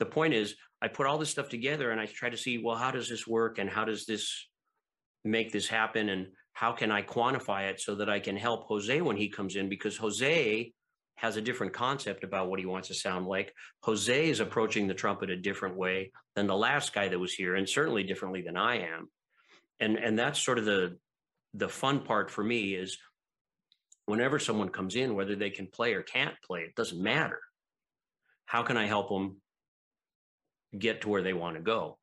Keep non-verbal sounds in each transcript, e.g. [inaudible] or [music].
the point is I put all this stuff together and I try to see, well, how does this work and how does this make this happen and how can I quantify it so that I can help Jose when he comes in because Jose has a different concept about what he wants to sound like. Jose is approaching the trumpet a different way than the last guy that was here and certainly differently than I am. And and that's sort of the the fun part for me is whenever someone comes in whether they can play or can't play it doesn't matter. How can I help them get to where they want to go.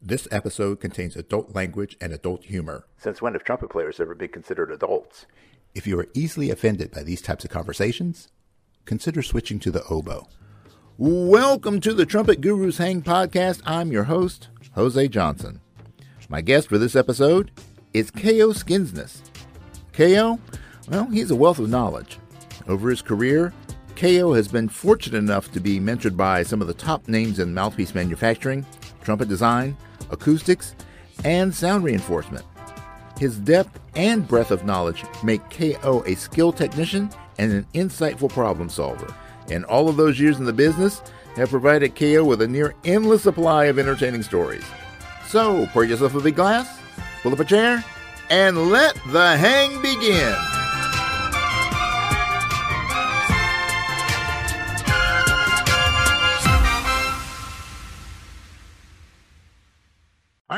This episode contains adult language and adult humor. Since when have trumpet players ever been considered adults? If you are easily offended by these types of conversations, consider switching to the oboe. Welcome to the Trumpet Gurus Hang podcast. I'm your host, Jose Johnson. My guest for this episode is K.O. Skinsnes. K.O., well, he's a wealth of knowledge. Over his career, KO has been fortunate enough to be mentored by some of the top names in mouthpiece manufacturing, trumpet design, acoustics, and sound reinforcement. His depth and breadth of knowledge make KO a skilled technician and an insightful problem solver. And all of those years in the business have provided KO with a near endless supply of entertaining stories. So, pour yourself a big glass, pull up a chair, and let the hang begin.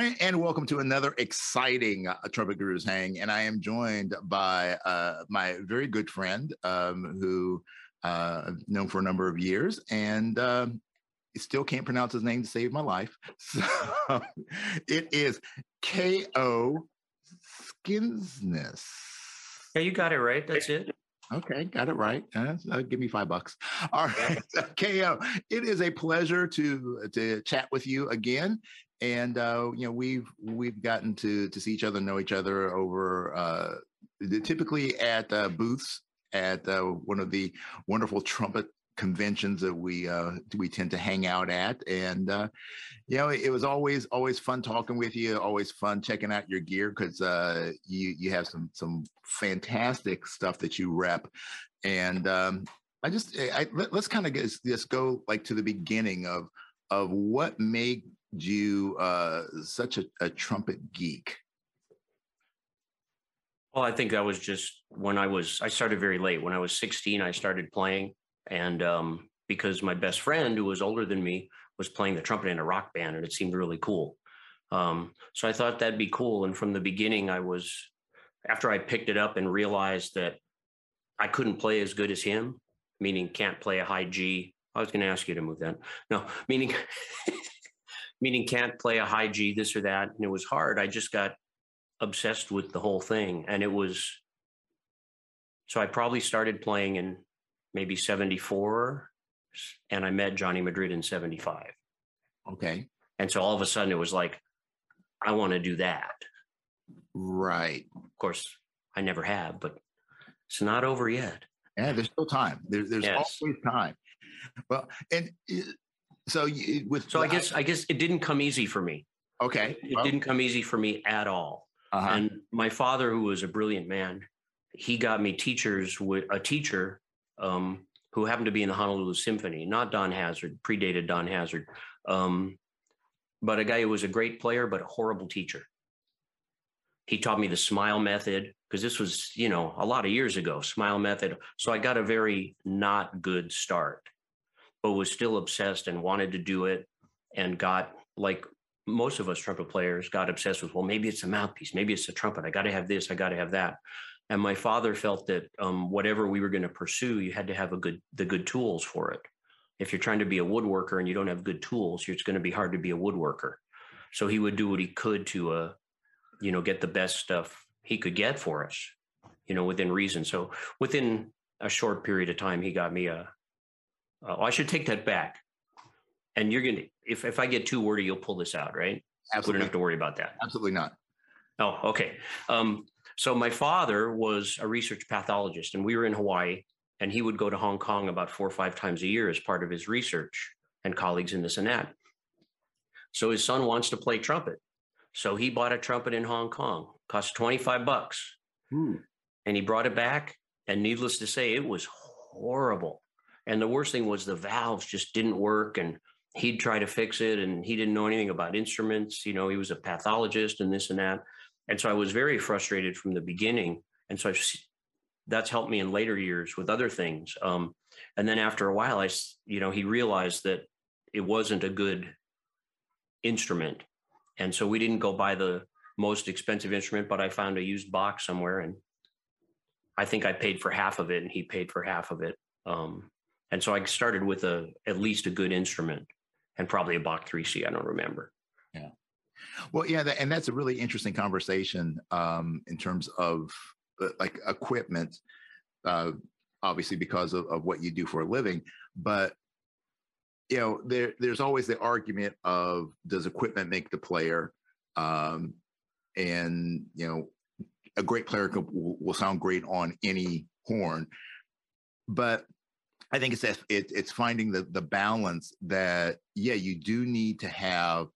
And welcome to another exciting uh, Trumpet Gurus Hang. And I am joined by uh, my very good friend um, who uh, I've known for a number of years and uh, still can't pronounce his name to save my life. [laughs] So it is K.O. Skinsnes. Yeah, you got it right. That's it. Okay, got it right. Uh, uh, give me five bucks. All right, [laughs] KO. It is a pleasure to to chat with you again and uh, you know we've we've gotten to to see each other, know each other over uh, typically at uh, booths at uh, one of the wonderful trumpet conventions that we uh, we tend to hang out at, and uh, you know it was always always fun talking with you, always fun checking out your gear because you you have some some fantastic stuff that you rep, and um, I just I, let, us kind of just go like to the beginning of of what made you uh, such a, a trumpet geek? Well, I think that was just when I was, I started very late. When I was 16, I started playing. And um, because my best friend, who was older than me, was playing the trumpet in a rock band and it seemed really cool. Um, so I thought that'd be cool. And from the beginning, I was, after I picked it up and realized that I couldn't play as good as him, meaning can't play a high G. I was going to ask you to move that. No, meaning [laughs] meaning can't play a high G, this or that. And it was hard. I just got obsessed with the whole thing. And it was, so I probably started playing in maybe 74 and I met Johnny Madrid in 75. Okay. And so all of a sudden it was like, I want to do that. Right. Of course, I never have, but it's not over yet. Yeah, there's still time. There, there's yes. always time. Well, and uh, so you, with so I guess I guess it didn't come easy for me. Okay, it well. didn't come easy for me at all. Uh-huh. And my father, who was a brilliant man, he got me teachers with a teacher um, who happened to be in the Honolulu Symphony, not Don Hazard, predated Don Hazard, um, but a guy who was a great player but a horrible teacher. He taught me the smile method because this was, you know, a lot of years ago. Smile method. So I got a very not good start but was still obsessed and wanted to do it and got like most of us trumpet players got obsessed with well maybe it's a mouthpiece maybe it's a trumpet i got to have this i got to have that. And my father felt that um, whatever we were going to pursue you had to have a good the good tools for it. If you're trying to be a woodworker and you don't have good tools it's going to be hard to be a woodworker. So he would do what he could to uh you know get the best stuff he could get for us you know within reason. So within a short period of time he got me a uh, I should take that back. and you're gonna if if I get too wordy, you'll pull this out, right? Absolutely. We don't have to worry about that. Absolutely not. Oh, okay. Um, so my father was a research pathologist, and we were in Hawaii, and he would go to Hong Kong about four or five times a year as part of his research and colleagues in this and that. So his son wants to play trumpet. So he bought a trumpet in Hong Kong, cost 25 bucks. Hmm. And he brought it back. And needless to say, it was horrible. And the worst thing was the valves just didn't work. And he'd try to fix it. And he didn't know anything about instruments. You know, he was a pathologist and this and that. And so I was very frustrated from the beginning. And so I've, that's helped me in later years with other things. Um, and then after a while, I, you know, he realized that it wasn't a good instrument. And so we didn't go buy the most expensive instrument, but I found a used box somewhere and I think I paid for half of it and he paid for half of it. Um, and so I started with a at least a good instrument and probably a Bach 3C. I don't remember. Yeah. Well, yeah, that, and that's a really interesting conversation um, in terms of uh, like equipment, uh, obviously because of, of what you do for a living. But you know, there there's always the argument of does equipment make the player? Um, and you know, a great player can, will, will sound great on any horn, but I think it's it, it's finding the the balance that yeah, you do need to have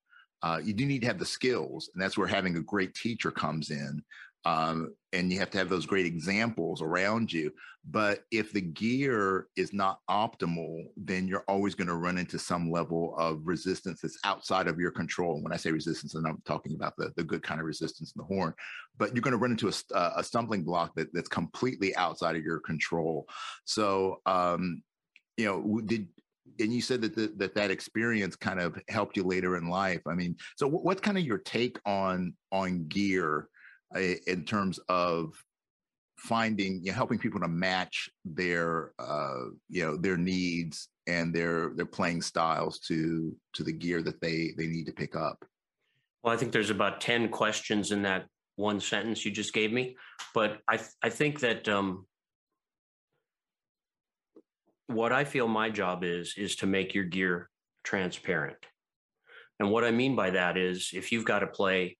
uh, you do need to have the skills, and that's where having a great teacher comes in. Um, and you have to have those great examples around you. But if the gear is not optimal, then you're always going to run into some level of resistance that's outside of your control. and When I say resistance, and I'm talking about the, the good kind of resistance in the horn, but you're going to run into a, a stumbling block that, that's completely outside of your control. So, um, you know, did and you said that the, that that experience kind of helped you later in life. I mean, so what, what's kind of your take on on gear uh, in terms of finding, you know, helping people to match their uh, you know their needs and their their playing styles to to the gear that they they need to pick up? Well, I think there's about ten questions in that one sentence you just gave me, but I I think that um, what I feel my job is is to make your gear transparent. And what I mean by that is if you've got to play,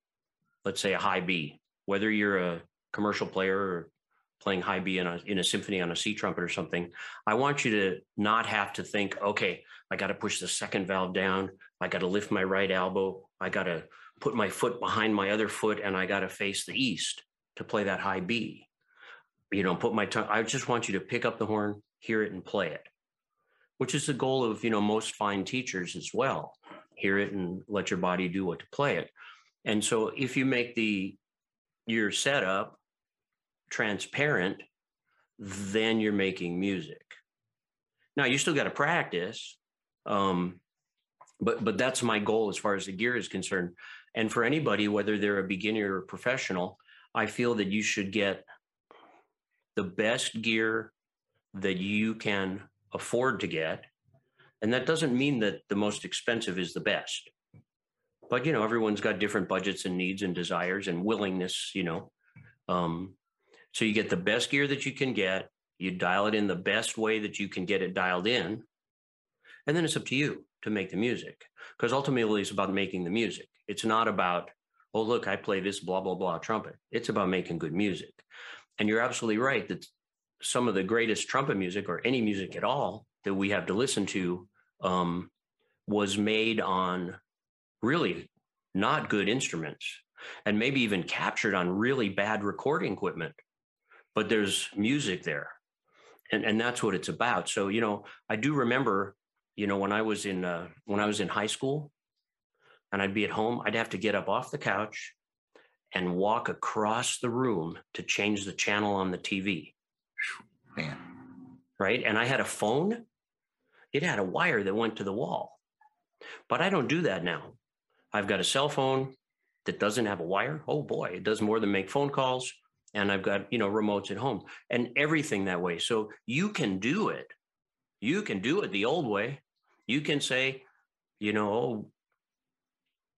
let's say a high B, whether you're a commercial player or playing high B in a in a symphony on a C trumpet or something, I want you to not have to think, okay, I got to push the second valve down, I got to lift my right elbow, I got to put my foot behind my other foot, and I got to face the east to play that high B. You know, put my tongue. I just want you to pick up the horn, hear it and play it which is the goal of you know most fine teachers as well. Hear it and let your body do what to play it. And so if you make the your setup transparent then you're making music. Now you still got to practice um, but but that's my goal as far as the gear is concerned. And for anybody whether they're a beginner or professional i feel that you should get the best gear that you can afford to get. And that doesn't mean that the most expensive is the best. But, you know, everyone's got different budgets and needs and desires and willingness, you know. Um, so you get the best gear that you can get, you dial it in the best way that you can get it dialed in. And then it's up to you to make the music because ultimately it's about making the music. It's not about, oh, look, I play this blah, blah, blah trumpet. It's about making good music. And you're absolutely right that some of the greatest trumpet music or any music at all that we have to listen to um, was made on really not good instruments and maybe even captured on really bad recording equipment. But there's music there and and that's what it's about. So you know i do remember you know when i was in uh, when i was in high school and i'd be at home i'd have to get up off the couch and walk across the room to change the channel on the tv Man. Right. And I had a phone, it had a wire that went to the wall. But I don't do that now. I've got a cell phone that doesn't have a wire. Oh boy, it does more than make phone calls. And I've got, you know, remotes at home and everything that way. So you can do it. You can do it the old way. You can say, you know, oh,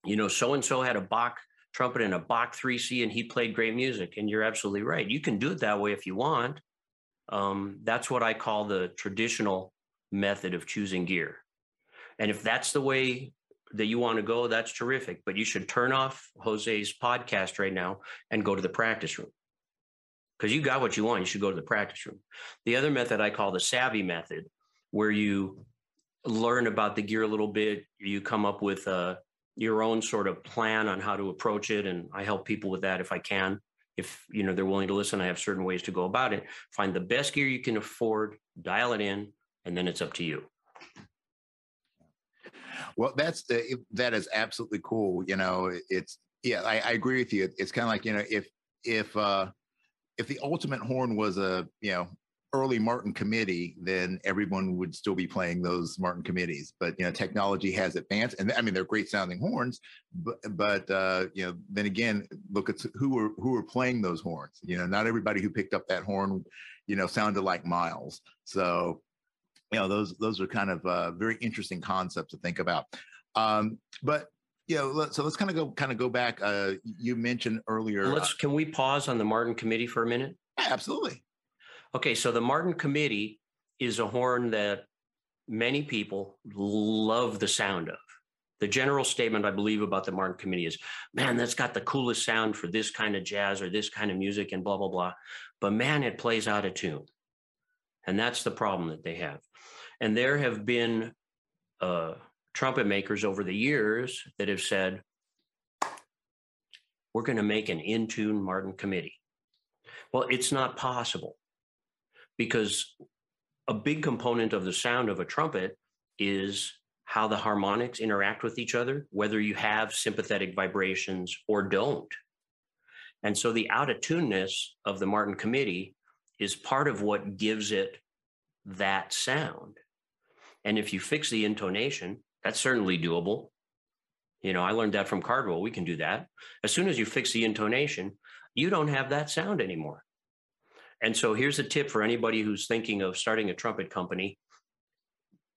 you know, so and so had a Bach trumpet and a Bach 3C and he played great music. And you're absolutely right. You can do it that way if you want. Um, that's what I call the traditional method of choosing gear. And if that's the way that you want to go, that's terrific. But you should turn off Jose's podcast right now and go to the practice room. Because you got what you want, you should go to the practice room. The other method I call the savvy method, where you learn about the gear a little bit, you come up with uh, your own sort of plan on how to approach it. And I help people with that if I can. If you know they're willing to listen, I have certain ways to go about it. Find the best gear you can afford, dial it in, and then it's up to you. Well, that's the, that is absolutely cool. You know, it's yeah, I, I agree with you. It's kind of like you know, if if uh if the ultimate horn was a you know early Martin committee, then everyone would still be playing those Martin committees. But you know, technology has advanced, and I mean they're great sounding horns. But but uh, you know, then again, look at who were who were playing those horns. You know, not everybody who picked up that horn, you know, sounded like Miles. So you know, those those are kind of uh, very interesting concepts to think about. Um, but you know, so let's kind of go kind of go back. Uh, you mentioned earlier. Let's uh, can we pause on the Martin committee for a minute? Absolutely. Okay, so the Martin committee is a horn that many people love the sound of. The general statement I believe about the Martin committee is, man, that's got the coolest sound for this kind of jazz or this kind of music and blah blah blah. But man, it plays out of tune. And that's the problem that they have. And there have been uh, trumpet makers over the years that have said, we're going to make an in tune Martin committee. Well, it's not possible because a big component of the sound of a trumpet is how the harmonics interact with each other, whether you have sympathetic vibrations or don't. And so the out of tuneness of the Martin committee is part of what gives it that sound. And if you fix the intonation, that's certainly doable. You know, I learned that from Cardwell. We can do that. As soon as you fix the intonation, you don't have that sound anymore. And so here's a tip for anybody who's thinking of starting a trumpet company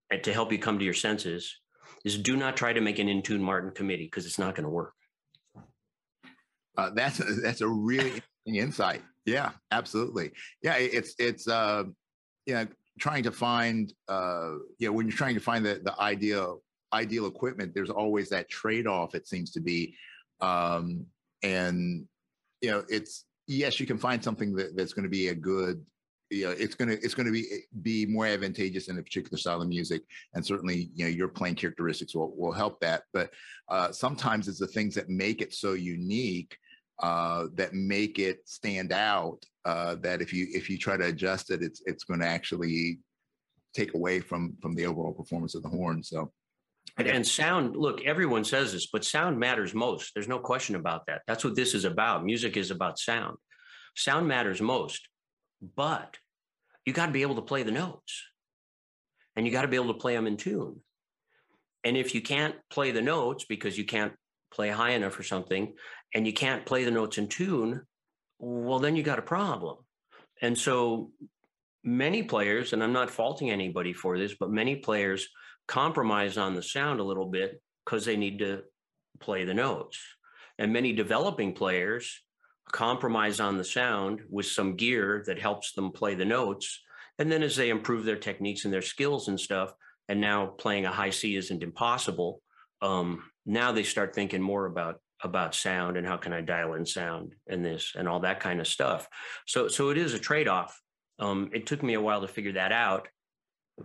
and to help you come to your senses is do not try to make an in-tune Martin committee because it's not going to work. Uh, that's a, that's a really insight. Yeah, absolutely. Yeah, it's it's uh, you know trying to find uh, you know when you're trying to find the the ideal ideal equipment, there's always that trade off. It seems to be, um, and you know it's yes, you can find something that, that's going to be a good you know, it's going to it's going to be be more advantageous in a particular style of music, and certainly you know your playing characteristics will will help that. But uh, sometimes it's the things that make it so unique uh, that make it stand out. Uh, that if you if you try to adjust it, it's it's going to actually take away from from the overall performance of the horn. So. And, and, sound, look, everyone says this, but sound matters most. There's no question about that. That's what this is about. Music is about sound. Sound matters most, but you got to be able to play the notes and you got to be able to play them in tune. And if you can't play the notes because you can't play high enough or something, and you can't play the notes in tune, well, then you got a problem. And so many players, and I'm not faulting anybody for this, but many players compromise on the sound a little bit because they need to play the notes. And many developing players compromise on the sound with some gear that helps them play the notes. And then as they improve their techniques and their skills and stuff, and now playing a high C isn't impossible, um, now they start thinking more about about sound and how can I dial in sound and this and all that kind of stuff. So so it is a trade off. Um, it took me a while to figure that out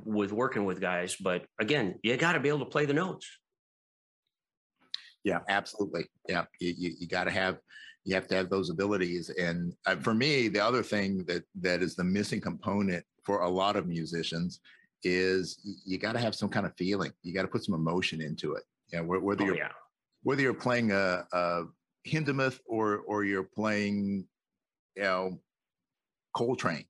with working with guys, but again, you got to be able to play the notes. Yeah, absolutely. Yeah, you, you, you got to have you have to have those abilities. And uh, for me, the other thing that that is the missing component for a lot of musicians is you got to have some kind of feeling. You got to put some emotion into it. You know, whether oh, you're yeah. whether you're playing a, a Hindemith or or you're playing, you know, Coltrane.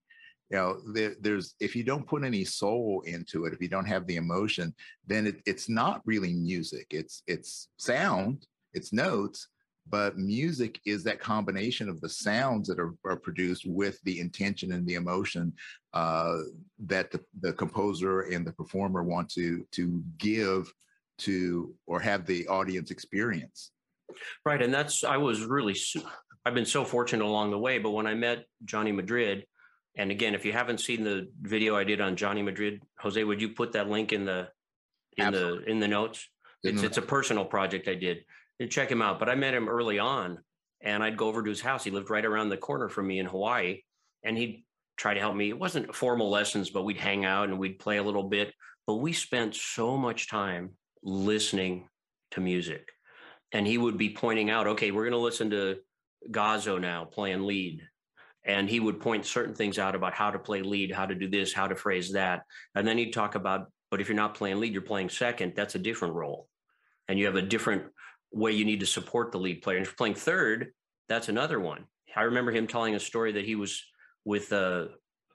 You know, there, there's if you don't put any soul into it, if you don't have the emotion, then it, it's not really music. It's it's sound, it's notes, but music is that combination of the sounds that are, are produced with the intention and the emotion uh, that the, the composer and the performer want to to give to or have the audience experience right and that's i was really i've been so fortunate along the way but when i met johnny madrid and again if you haven't seen the video i did on johnny madrid jose would you put that link in the in Absolutely. the in the notes. It's mm-hmm. it's a personal project I did. And check him out. But I met him early on, and I'd go over to his house. He lived right around the corner from me in Hawaii, and he'd try to help me. It wasn't formal lessons, but we'd hang out and we'd play a little bit. But we spent so much time listening to music, and he would be pointing out, "Okay, we're going to listen to Gozzo now playing lead." And he would point certain things out about how to play lead, how to do this, how to phrase that. And then he'd talk about, but if you're not playing lead, you're playing second, that's a different role. And you have a different way you need to support the lead player. And if you're playing third, that's another one. I remember him telling a story that he was with uh,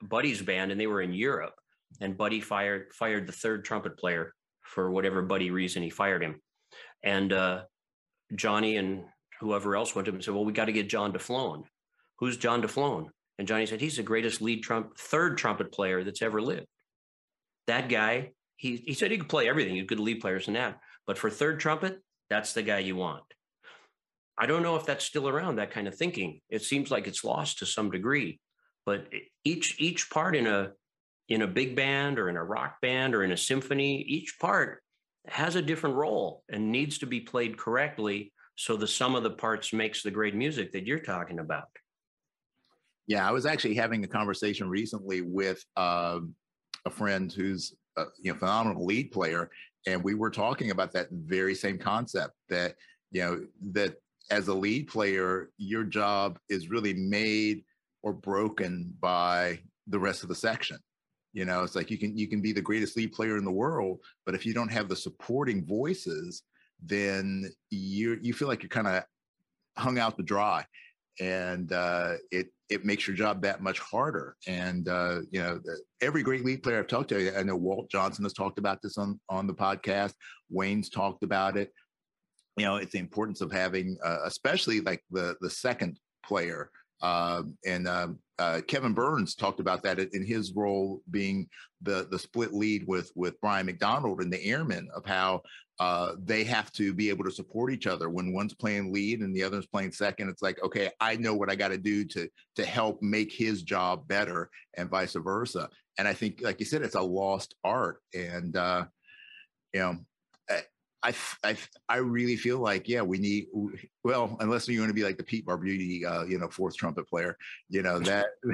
Buddy's band and they were in Europe and Buddy fired fired the third trumpet player for whatever Buddy reason he fired him. And uh, Johnny and whoever else went to him and said, well, we got to get John DeFlone who's John DeFlone? And Johnny said, he's the greatest lead trump, third trumpet player that's ever lived. That guy, he, he said he could play everything. He's good lead players and that. But for third trumpet, that's the guy you want. I don't know if that's still around, that kind of thinking. It seems like it's lost to some degree. But each each part in a in a big band or in a rock band or in a symphony, each part has a different role and needs to be played correctly so the sum of the parts makes the great music that you're talking about. Yeah, I was actually having a conversation recently with uh, a friend who's a you know phenomenal lead player, and we were talking about that very same concept that you know that as a lead player, your job is really made or broken by the rest of the section. You know, it's like you can you can be the greatest lead player in the world, but if you don't have the supporting voices, then you you feel like you're kind of hung out to dry and uh, it it makes your job that much harder. And uh, you know, every great lead player I've talked to, I know Walt Johnson has talked about this on on the podcast. Wayne's talked about it. You know, it's the importance of having, uh, especially like the the second player. Um, and um, uh, Kevin Burns talked about that in his role being the the split lead with with Brian McDonald and the Airmen of how uh, they have to be able to support each other. When one's playing lead and the other's playing second, it's like, okay, I know what I got to do to to help make his job better, and vice versa. And I think, like you said, it's a lost art. And uh, you know, I, I, I really feel like, yeah, we need, well, unless you're going to be like the Pete Barbutti, uh, you know, fourth trumpet player, you know, [laughs] that, [laughs]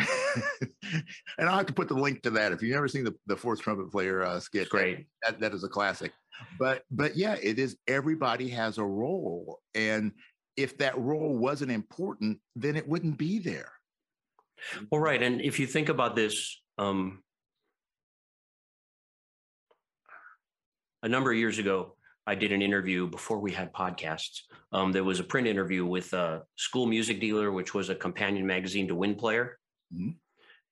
and I'll have to put the link to that. If you've never seen the, the fourth trumpet player uh, skit, great. That, that is a classic. But, but yeah, it is, everybody has a role. And if that role wasn't important, then it wouldn't be there. Well, right. And if you think about this, um, a number of years ago, I did an interview before we had podcasts. Um, there was a print interview with a school music dealer, which was a companion magazine to Wind Player. Mm-hmm.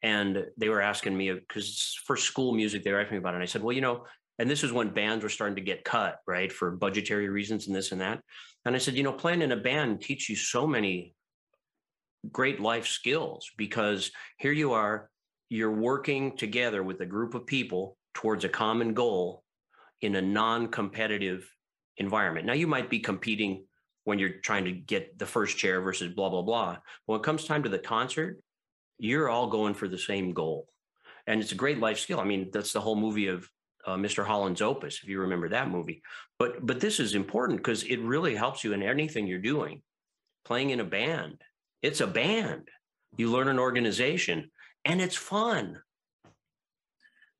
And they were asking me because for school music, they were asking me about it. And I said, well, you know, and this is when bands were starting to get cut, right, for budgetary reasons and this and that. And I said, you know, playing in a band teach you so many great life skills because here you are, you're working together with a group of people towards a common goal in a non-competitive environment. Now you might be competing when you're trying to get the first chair versus blah blah blah. When it comes time to the concert, you're all going for the same goal, and it's a great life skill. I mean, that's the whole movie of uh, Mr. Holland's Opus, if you remember that movie. But but this is important because it really helps you in anything you're doing. Playing in a band, it's a band. You learn an organization, and it's fun.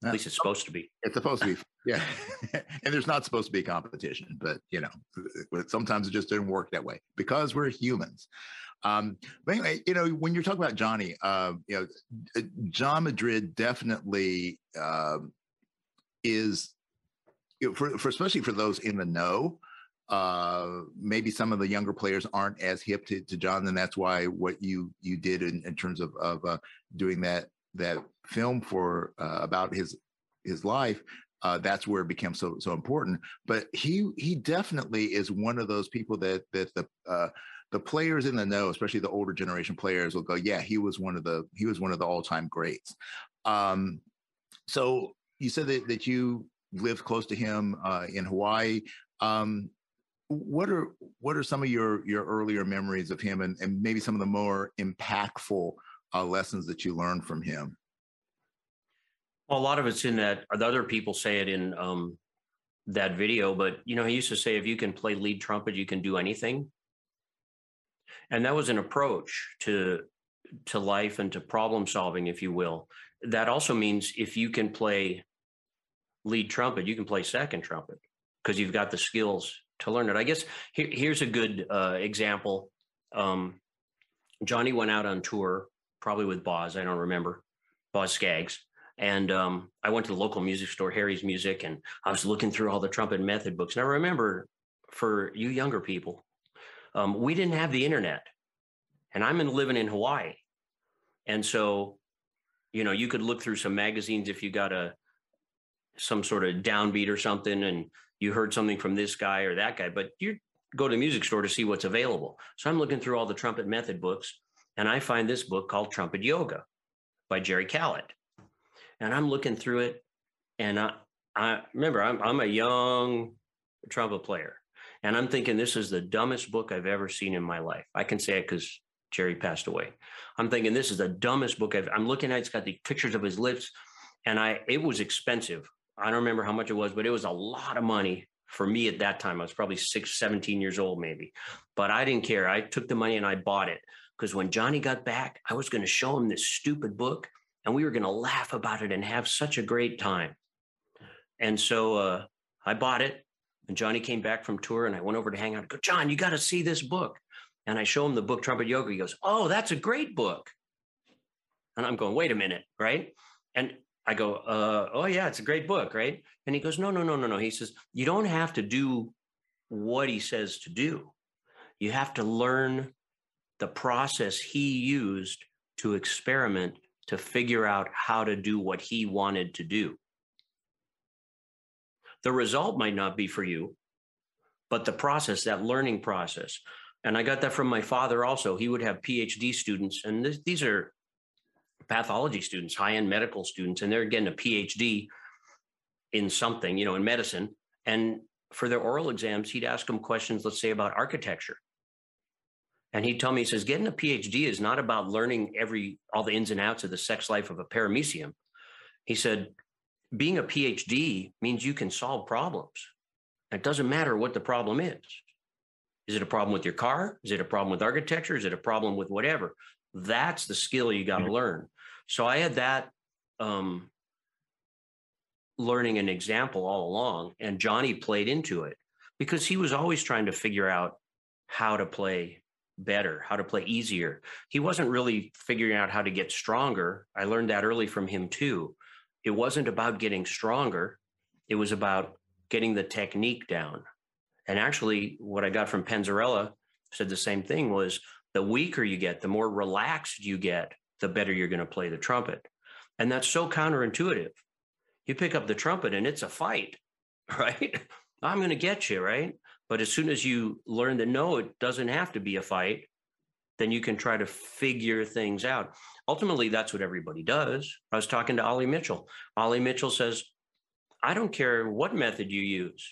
At least it's supposed to be. It's supposed to be. Yeah. [laughs] and there's not supposed to be competition, but you know, sometimes it just didn't work that way because we're humans. Um, but anyway, you know, when you're talking about Johnny, uh, you know, uh, John Madrid definitely uh, is, you know, for, for especially for those in the know, uh, maybe some of the younger players aren't as hip to, to John, and that's why what you you did in, in terms of of uh, doing that that film for uh, about his his life uh, that's where it becomes so so important. But he he definitely is one of those people that that the uh, the players in the know especially the older generation players will go yeah he was one of the he was one of the all-time greats. Um, so you said that, that you lived close to him uh, in hawaii um, what are what are some of your your earlier memories of him and, and maybe some of the more impactful uh, lessons that you learned from him? Well, a lot of it's in that. The other people say it in um, that video, but you know, he used to say, if you can play lead trumpet, you can do anything. And that was an approach to to life and to problem solving, if you will. That also means if you can play lead trumpet, you can play second trumpet because you've got the skills to learn it. I guess here, here's a good uh, example. Um, Johnny went out on tour, probably with Boz. I don't remember Boz Scaggs. And um, I went to the local music store, Harry's Music, and I was looking through all the trumpet method books. And I remember for you younger people, um, we didn't have the internet. And I'm in, living in Hawaii. And so, you know, you could look through some magazines if you got a some sort of downbeat or something and you heard something from this guy or that guy, but you go to the music store to see what's available. So I'm looking through all the trumpet method books and I find this book called Trumpet Yoga by Jerry Callet and I'm looking through it, and I, I remember I'm I'm a young trumpet player, and I'm thinking this is the dumbest book I've ever seen in my life. I can say it because Jerry passed away. I'm thinking this is the dumbest book I've. I'm looking at. It's got the pictures of his lips, and I it was expensive. I don't remember how much it was, but it was a lot of money for me at that time. I was probably six, 17 years old, maybe. But I didn't care. I took the money and I bought it because when Johnny got back, I was going to show him this stupid book and we were going to laugh about it and have such a great time. And so uh, I bought it, and Johnny came back from tour, and I went over to hang out. I go, John, you got to see this book. And I show him the book Trumpet Yoga. He goes, Oh, that's a great book. And I'm going, Wait a minute, right? And I go, uh, Oh, yeah, it's a great book, right? And he goes, No, no, no, no, no. He says, You don't have to do what he says to do. You have to learn the process he used to experiment to figure out how to do what he wanted to do. The result might not be for you, but the process, that learning process. And I got that from my father also. He would have PhD students, and this, these are pathology students, high end medical students, and they're getting a PhD in something, you know, in medicine. And for their oral exams, he'd ask them questions, let's say about architecture. And he told me, he says, getting a PhD is not about learning every all the ins and outs of the sex life of a paramecium. He said, being a PhD means you can solve problems. It doesn't matter what the problem is. Is it a problem with your car? Is it a problem with architecture? Is it a problem with whatever? That's the skill you got to mm-hmm. learn. So I had that um, learning an example all along, and Johnny played into it because he was always trying to figure out how to play better, how to play easier. He wasn't really figuring out how to get stronger. I learned that early from him too. It wasn't about getting stronger, it was about getting the technique down. And actually, what I got from Penzarella said the same thing was the weaker you get, the more relaxed you get, the better you're going to play the trumpet. And that's so counterintuitive. You pick up the trumpet and it's a fight, [laughs] right? I'm going to get you, right? But as soon as you learn that no, it doesn't have to be a fight, then you can try to figure things out. Ultimately, that's what everybody does. I was talking to Ollie Mitchell. Ollie Mitchell says, I don't care what method you use.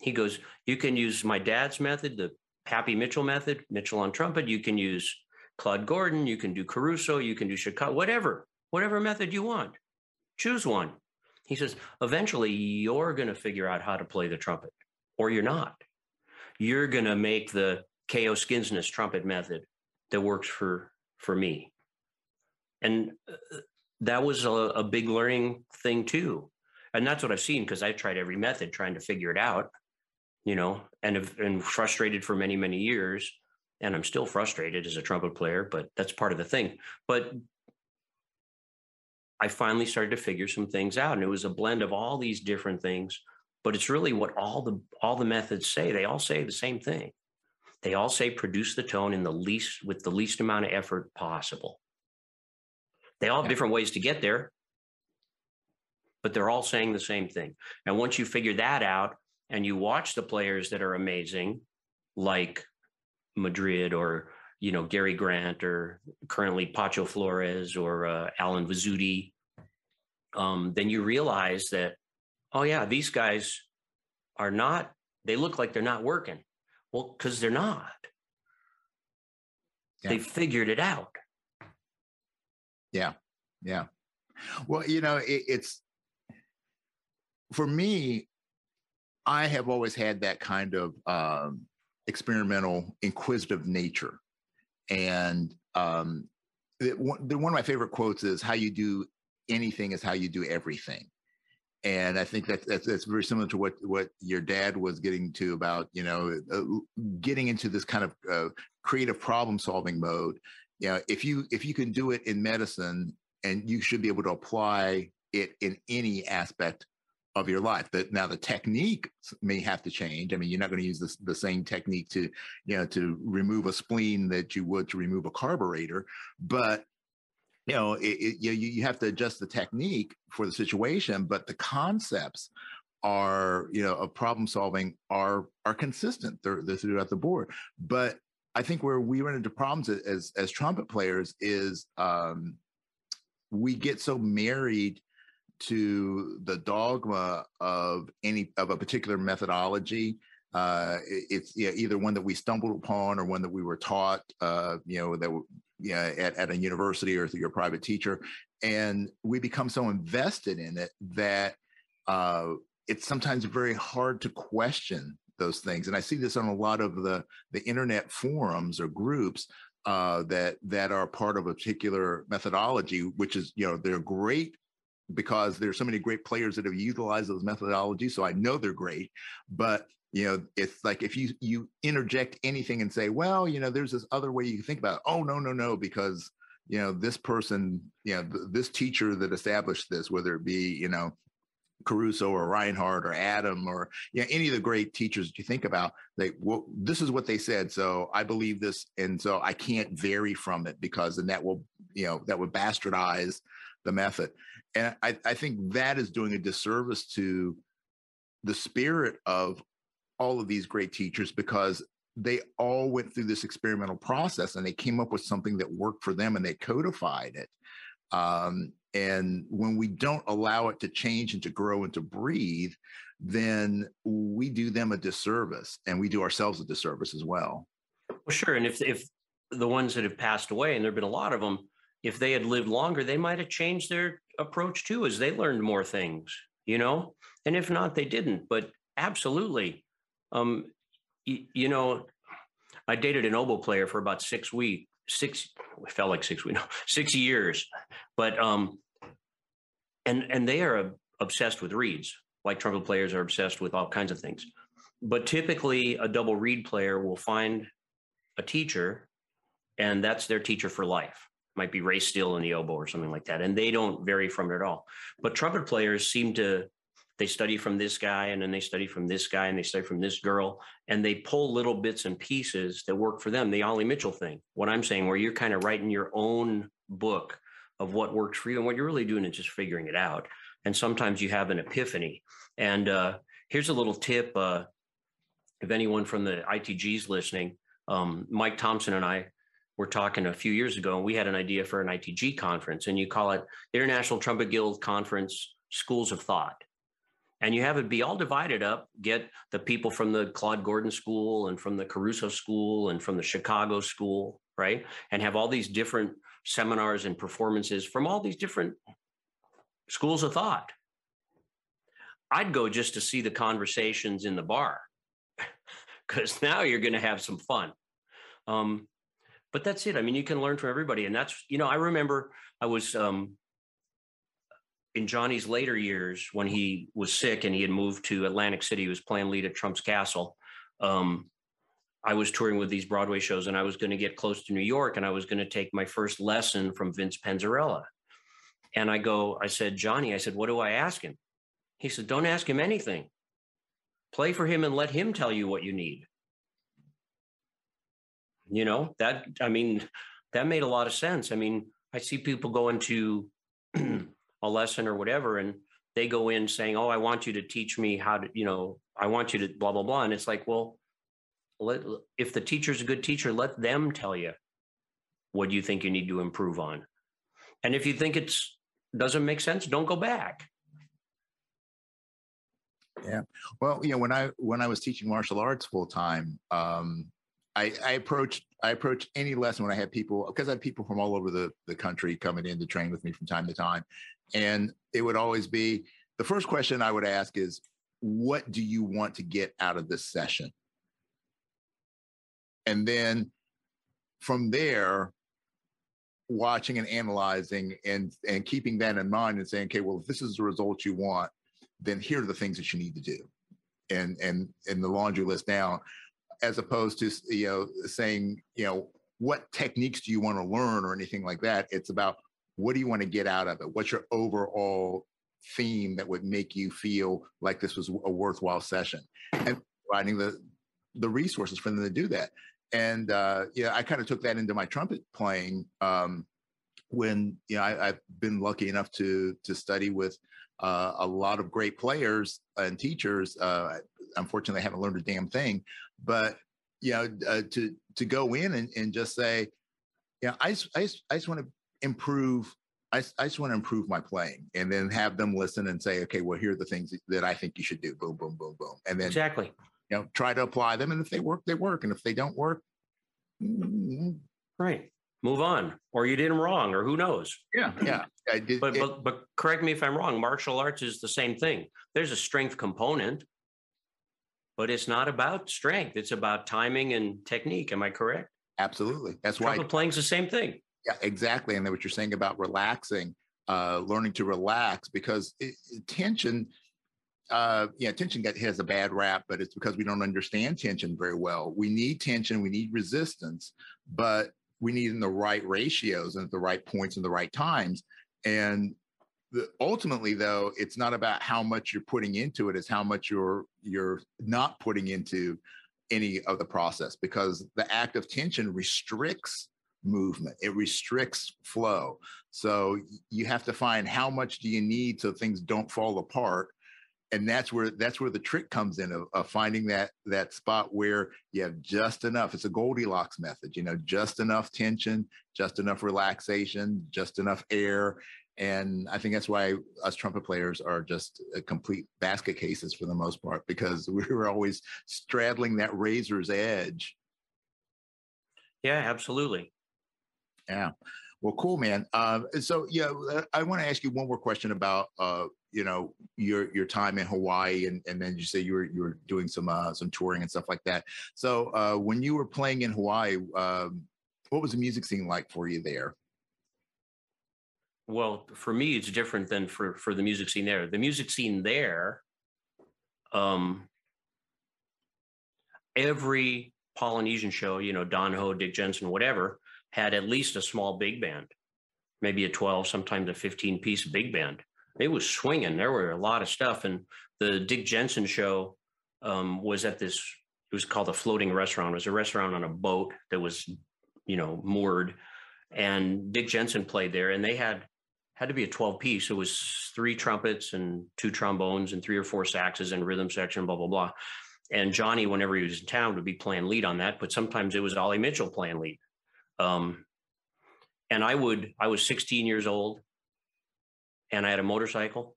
He goes, You can use my dad's method, the Pappy Mitchell method, Mitchell on trumpet. You can use Claude Gordon. You can do Caruso. You can do Chicago, whatever, whatever method you want. Choose one. He says, Eventually, you're going to figure out how to play the trumpet, or you're not you're going to make the K.O. Skinsnes trumpet method that works for for me. And uh, that was a, a big learning thing too. And that's what I've seen because I've tried every method trying to figure it out, you know, and have been frustrated for many, many years. And I'm still frustrated as a trumpet player, but that's part of the thing. But I finally started to figure some things out. And it was a blend of all these different things but it's really what all the all the methods say they all say the same thing they all say produce the tone in the least with the least amount of effort possible they all have different ways to get there but they're all saying the same thing and once you figure that out and you watch the players that are amazing like madrid or you know gary grant or currently pacho flores or uh, allen vizzutti um, then you realize that oh yeah, these guys are not, they look like they're not working. Well, because they're not. Yeah. They figured it out. Yeah. Yeah. Well, you know, it, it's for me, I have always had that kind of um, experimental, inquisitive nature, and um, one, one of my favorite quotes is, "How you do anything is how you do everything." and I think that that's, that's very similar to what what your dad was getting to about you know uh, getting into this kind of uh, creative problem solving mode. You know, if you if you can do it in medicine, and you should be able to apply it in any aspect of your life. That now the technique may have to change. I mean, you're not going to use the the same technique to you know to remove a spleen that you would to remove a carburetor, but you know, it, it, you, you have to adjust the technique for the situation, but the concepts are, you know, of problem solving are are consistent. They're, they're throughout the board. But I think where we run into problems as as trumpet players is um, we get so married to the dogma of any of a particular methodology uh, it's you know, either one that we stumbled upon or one that we were taught, uh, you know, that know, at, at a university or through your private teacher. And we become so invested in it that uh, it's sometimes very hard to question those things. And I see this on a lot of the, the internet forums or groups uh, that that are part of a particular methodology, which is, you know, they're great because there's so many great players that have utilized those methodologies. So I know they're great, but you know it's like if you you interject anything and say well you know there's this other way you can think about it. oh no no no because you know this person you know th- this teacher that established this whether it be you know caruso or reinhardt or adam or you know, any of the great teachers that you think about they well this is what they said so i believe this and so i can't vary from it because then that will you know that would bastardize the method and i, I think that is doing a disservice to the spirit of all of these great teachers because they all went through this experimental process and they came up with something that worked for them and they codified it. Um, and when we don't allow it to change and to grow and to breathe, then we do them a disservice and we do ourselves a disservice as well. Well, sure. And if, if the ones that have passed away, and there have been a lot of them, if they had lived longer, they might have changed their approach too as they learned more things, you know? And if not, they didn't. But absolutely, um, you know, I dated an oboe player for about six weeks, six, it felt like six weeks, [laughs] no, six years. But, um, and, and they are obsessed with reeds, like trumpet players are obsessed with all kinds of things. But typically, a double reed player will find a teacher, and that's their teacher for life. Might be Ray Still in the oboe or something like that, and they don't vary from it at all. But trumpet players seem to they study from this guy and then they study from this guy and they study from this girl and they pull little bits and pieces that work for them the ollie mitchell thing. What i'm saying where you're kind of writing your own book of what works for you and what you're really doing is just figuring it out. And sometimes you have an epiphany. And uh, here's a little tip uh, if anyone from the itg's listening um, mike thompson and i were talking a few years ago and we had an idea for an itg conference and you call it international trumpet guild conference schools of thought. And you have it be all divided up get the people from the claude gordon school and from the caruso school and from the chicago school right? And have all these different seminars and performances from all these different schools of thought. I'd go just to see the conversations in the bar [laughs] because now you're going to have some fun. Um, but that's it i mean you can learn from everybody and that's you know i remember i was um, in Johnny's later years, when he was sick and he had moved to Atlantic City, he was playing lead at Trump's Castle. Um, I was touring with these Broadway shows, and I was going to get close to New York, and I was going to take my first lesson from Vince Penzarella. And I go, I said, Johnny, I said, what do I ask him? He said, don't ask him anything. Play for him and let him tell you what you need. You know, that, I mean, that made a lot of sense. I mean, I see people going to [clears throat] a lesson or whatever and they go in saying oh i want you to teach me how to you know i want you to blah blah blah and it's like well let, if the teacher's a good teacher let them tell you what you think you need to improve on. And if you think it's doesn't make sense don't go back. Yeah. Well you know when i when i was teaching martial arts full time um I, I approached I approach any lesson when I have people because I have people from all over the, the country coming in to train with me from time to time. And it would always be the first question I would ask is, what do you want to get out of this session? And then from there, watching and analyzing and and keeping that in mind and saying, okay, well, if this is the result you want, then here are the things that you need to do, and and and the laundry list down, as opposed to you know saying you know what techniques do you want to learn or anything like that. It's about what do you want to get out of it? What's your overall theme that would make you feel like this was a worthwhile session, and providing the the resources for them to do that and uh, yeah, I kind of took that into my trumpet playing um, when you know I, have been lucky enough to to study with uh, a lot of great players and teachers. Uh, unfortunately, I haven't learned a damn thing, but you know, uh, to to go in and, and just say, yeah, I just, I just, I just want to improve. I, I just want to improve my playing, and then have them listen and say, okay, well, here are the things that I think you should do. Boom, boom, boom, boom, and then exactly. you know try to apply them and if they work they work. And if they don't work mm, right. Move on. Or you did them wrong or who knows? Yeah yeah. Did, but, it, but but correct me if i'm wrong. Martial arts is the same thing. There's a strength component but it's not about strength it's about timing and technique am i correct absolutely that's Trumpet why playing's the same thing yeah exactly and then what you're saying about relaxing uh, learning to relax because it, tension uh, yeah, tension has a bad rap, but it's because we don't understand tension very well. We need tension, we need resistance, but we need in the right ratios and at the right points and the right times. And ultimately, though, it's not about how much you're putting into it; it's how much you're you're not putting into any of the process because the act of tension restricts movement it restricts flow. So you have to find how much do you need so things don't fall apart and that's where that's where the trick comes in of, of, finding that that spot where you have just enough it's a goldilocks method you know just enough tension just enough relaxation just enough air and i think that's why us trumpet players are just complete basket cases for the most part because [laughs] we were always straddling that razor's edge yeah absolutely yeah well, cool, man. Uh, so, yeah, uh, I want to ask you one more question about uh, you know your your time in Hawaii and and then you say you were you were doing some uh, some touring and stuff like that. So uh, when you were playing in Hawaii, um, what was the music scene like for you there? Well, for me, it's different than for for the music scene there. The music scene there, um, every Polynesian show, you know, Don Ho, Dick Jensen, whatever, had at least a small big band, maybe a twelve, sometimes a fifteen piece big band it was swinging. There were a lot of stuff, and the Dick Jensen show um, was at this. It was called a floating restaurant. It was a restaurant on a boat that was, you know, moored, and Dick Jensen played there, and they had had to be a 12 piece. It was three trumpets and two trombones and three or four saxes and rhythm section, blah blah blah. And Johnny, whenever he was in town, would be playing lead on that. But sometimes it was Ollie Mitchell playing lead. Um, and I would, I was 16 years old and I had a motorcycle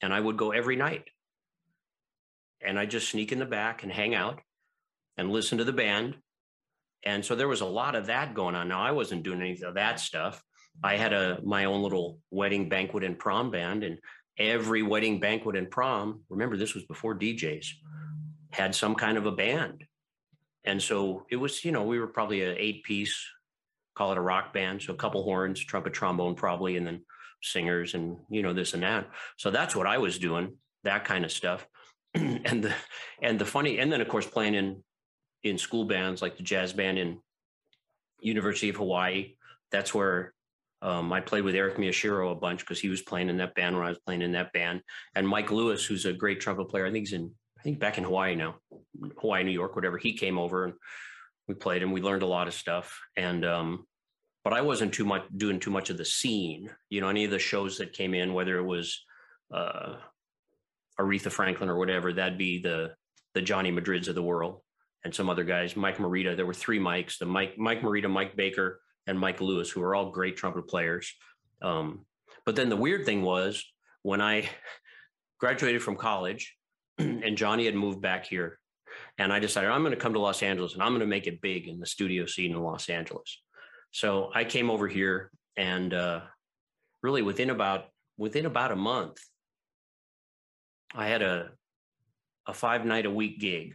and I would go every night. And I just sneak in the back and hang out and listen to the band. And so there was a lot of that going on. Now I wasn't doing any of that stuff. I had a my own little wedding banquet and prom band, and every wedding banquet and prom, remember this was before DJs, had some kind of a band. And so it was, you know, we were probably an eight piece, call it a rock band. So a couple horns, trumpet, trombone, probably, and then singers and you know this and that so that's what i was doing that kind of stuff [clears throat] and the and the funny and then of course playing in in school bands like the jazz band in university of hawaii that's where um, I played with Eric Miyashiro a bunch because he was playing in that band when I was playing in that band. And Mike Lewis, who's a great trumpet player, I think he's in, I think back in Hawaii now, Hawaii, New York, whatever. He came over and we played and we learned a lot of stuff. And um, but I wasn't too much doing too much of the scene. You know, any of the shows that came in, whether it was uh, Aretha Franklin or whatever, that'd be the the Johnny Madrids of the world and some other guys. Mike Morita. There were three Mikes: the Mike Mike Morita, Mike Baker, and Mike Lewis, who were all great trumpet players. Um, but then the weird thing was when I [laughs] graduated from college, [clears throat] and Johnny had moved back here, and I decided I'm going to come to Los Angeles and I'm going to make it big in the studio scene in Los Angeles. So I came over here and uh, really within about within about a month, I had a a five night a week gig.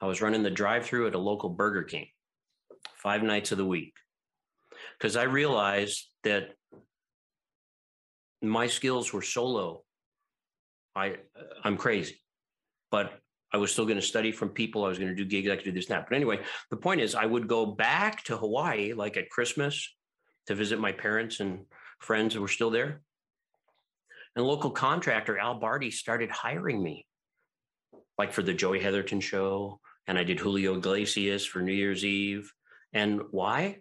I was running the drive through at a local Burger King five nights of the week because I realized that my skills were so low. I I'm crazy, but I was still going to study from people. I was going to do gigs. I could do this now. But anyway, the point is, I would go back to Hawaii like at Christmas to visit my parents and friends who were still there. And local contractor Al Barty started hiring me, like for the Joey Heatherton show, and I did Julio Iglesias for New Year's Eve. And why?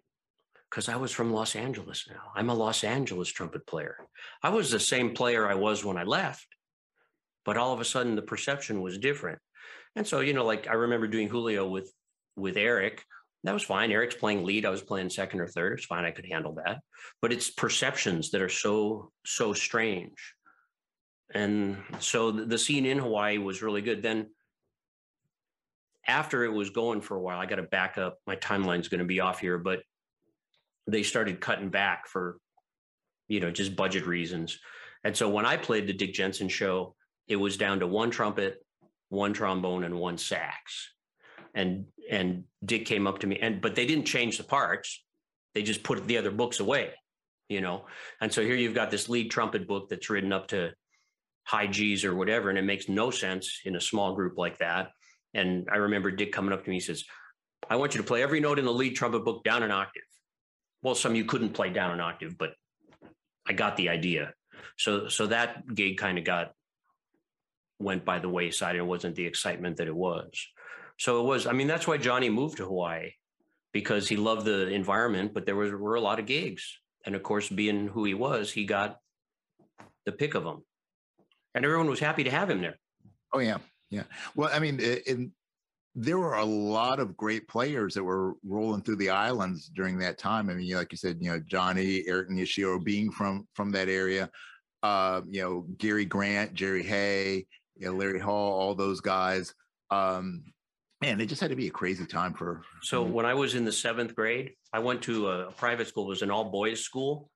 Because I was from Los Angeles now. I'm a Los Angeles trumpet player. I was the same player I was when I left, but all of a sudden the perception was different. And so, you know, like I remember doing Julio with with Eric. That was fine. Eric's playing lead. I was playing second or third. It's fine. I could handle that. But it's perceptions that are so, so strange. And so the scene in Hawaii was really good. Then after it was going for a while, I got to back up. My timeline's going to be off here, but they started cutting back for, you know, just budget reasons. And so when I played the Dick Jensen show, it was down to one trumpet, one trombone, and one sax. And and Dick came up to me, and but they didn't change the parts; they just put the other books away, you know. And so here you've got this lead trumpet book that's written up to high G's or whatever, and it makes no sense in a small group like that. And I remember Dick coming up to me, he says, I want you to play every note in the lead trumpet book down an octave. Well, some you couldn't play down an octave, but I got the idea. So so that gig kind of got went by the wayside. It wasn't the excitement that it was. So it was, I mean, that's why Johnny moved to Hawaii because he loved the environment, but there was, were a lot of gigs. And of course, being who he was, he got the pick of them. And everyone was happy to have him there. Oh, yeah. Yeah. Well, I mean, in, there were a lot of great players that were rolling through the islands during that time. I mean, like you said, you know, Johnny, Eric Nishio being from from that area, uh, you know, Gary Grant, Jerry Hey, you know, Larry Hall, all those guys. Um, man, it just had to be a crazy time for. So when I was in the seventh grade, I went to a private school. It was an all boys school,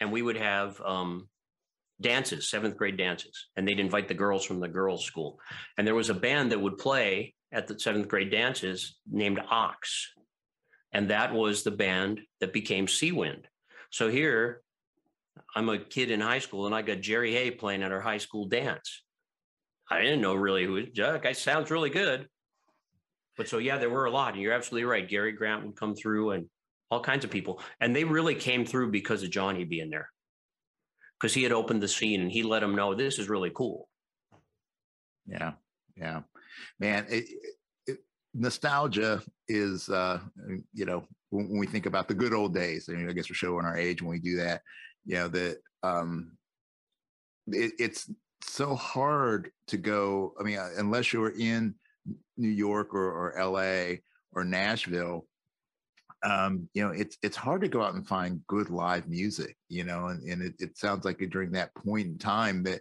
and we would have um, dances, seventh grade dances, and they'd invite the girls from the girls' school. And there was a band that would play at the seventh grade dances named Ox. And that was the band that became Seawind. So here, I'm a kid in high school and I got Jerry Hey playing at our high school dance. I didn't know really who that guy sounds really good. But so yeah, there were a lot. And you're absolutely right. Gary Grant would come through and all kinds of people. And they really came through because of Johnny being there because he had opened the scene and he let them know this is really cool. Yeah, yeah, man. It, it, nostalgia is, uh, you know, when, when, we think about the good old days. I, mean, I guess we're showing our age when we do that. You know that um, it, it's so hard to go. I mean, uh, unless you're in New York or, or L.A. or Nashville, um, you know, it's it's hard to go out and find good live music, you know, and, and it, it sounds like during that point in time that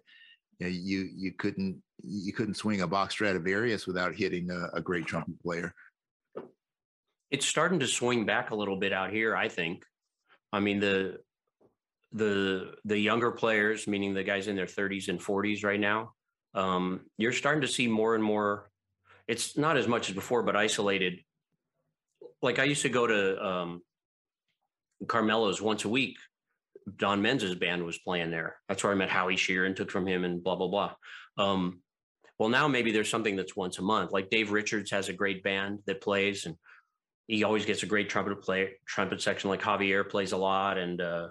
you, know, you you couldn't you couldn't swing a Bach Stradivarius without hitting a, a great trumpet player. It's starting to swing back a little bit out here, I think. I mean the the the younger players, meaning the guys in their 30s and 40s right now, um, you're starting to see more and more. It's not as much as before, but isolated like I used to go to um, Carmelo's once a week. Don Menza's band was playing there. That's where I met Howie Sheeran, took from him, and blah blah blah. Um, well, now maybe there's something that's once a month. Like Dave Richards has a great band that plays, and he always gets a great trumpet play trumpet section. Like Javier plays a lot, and uh,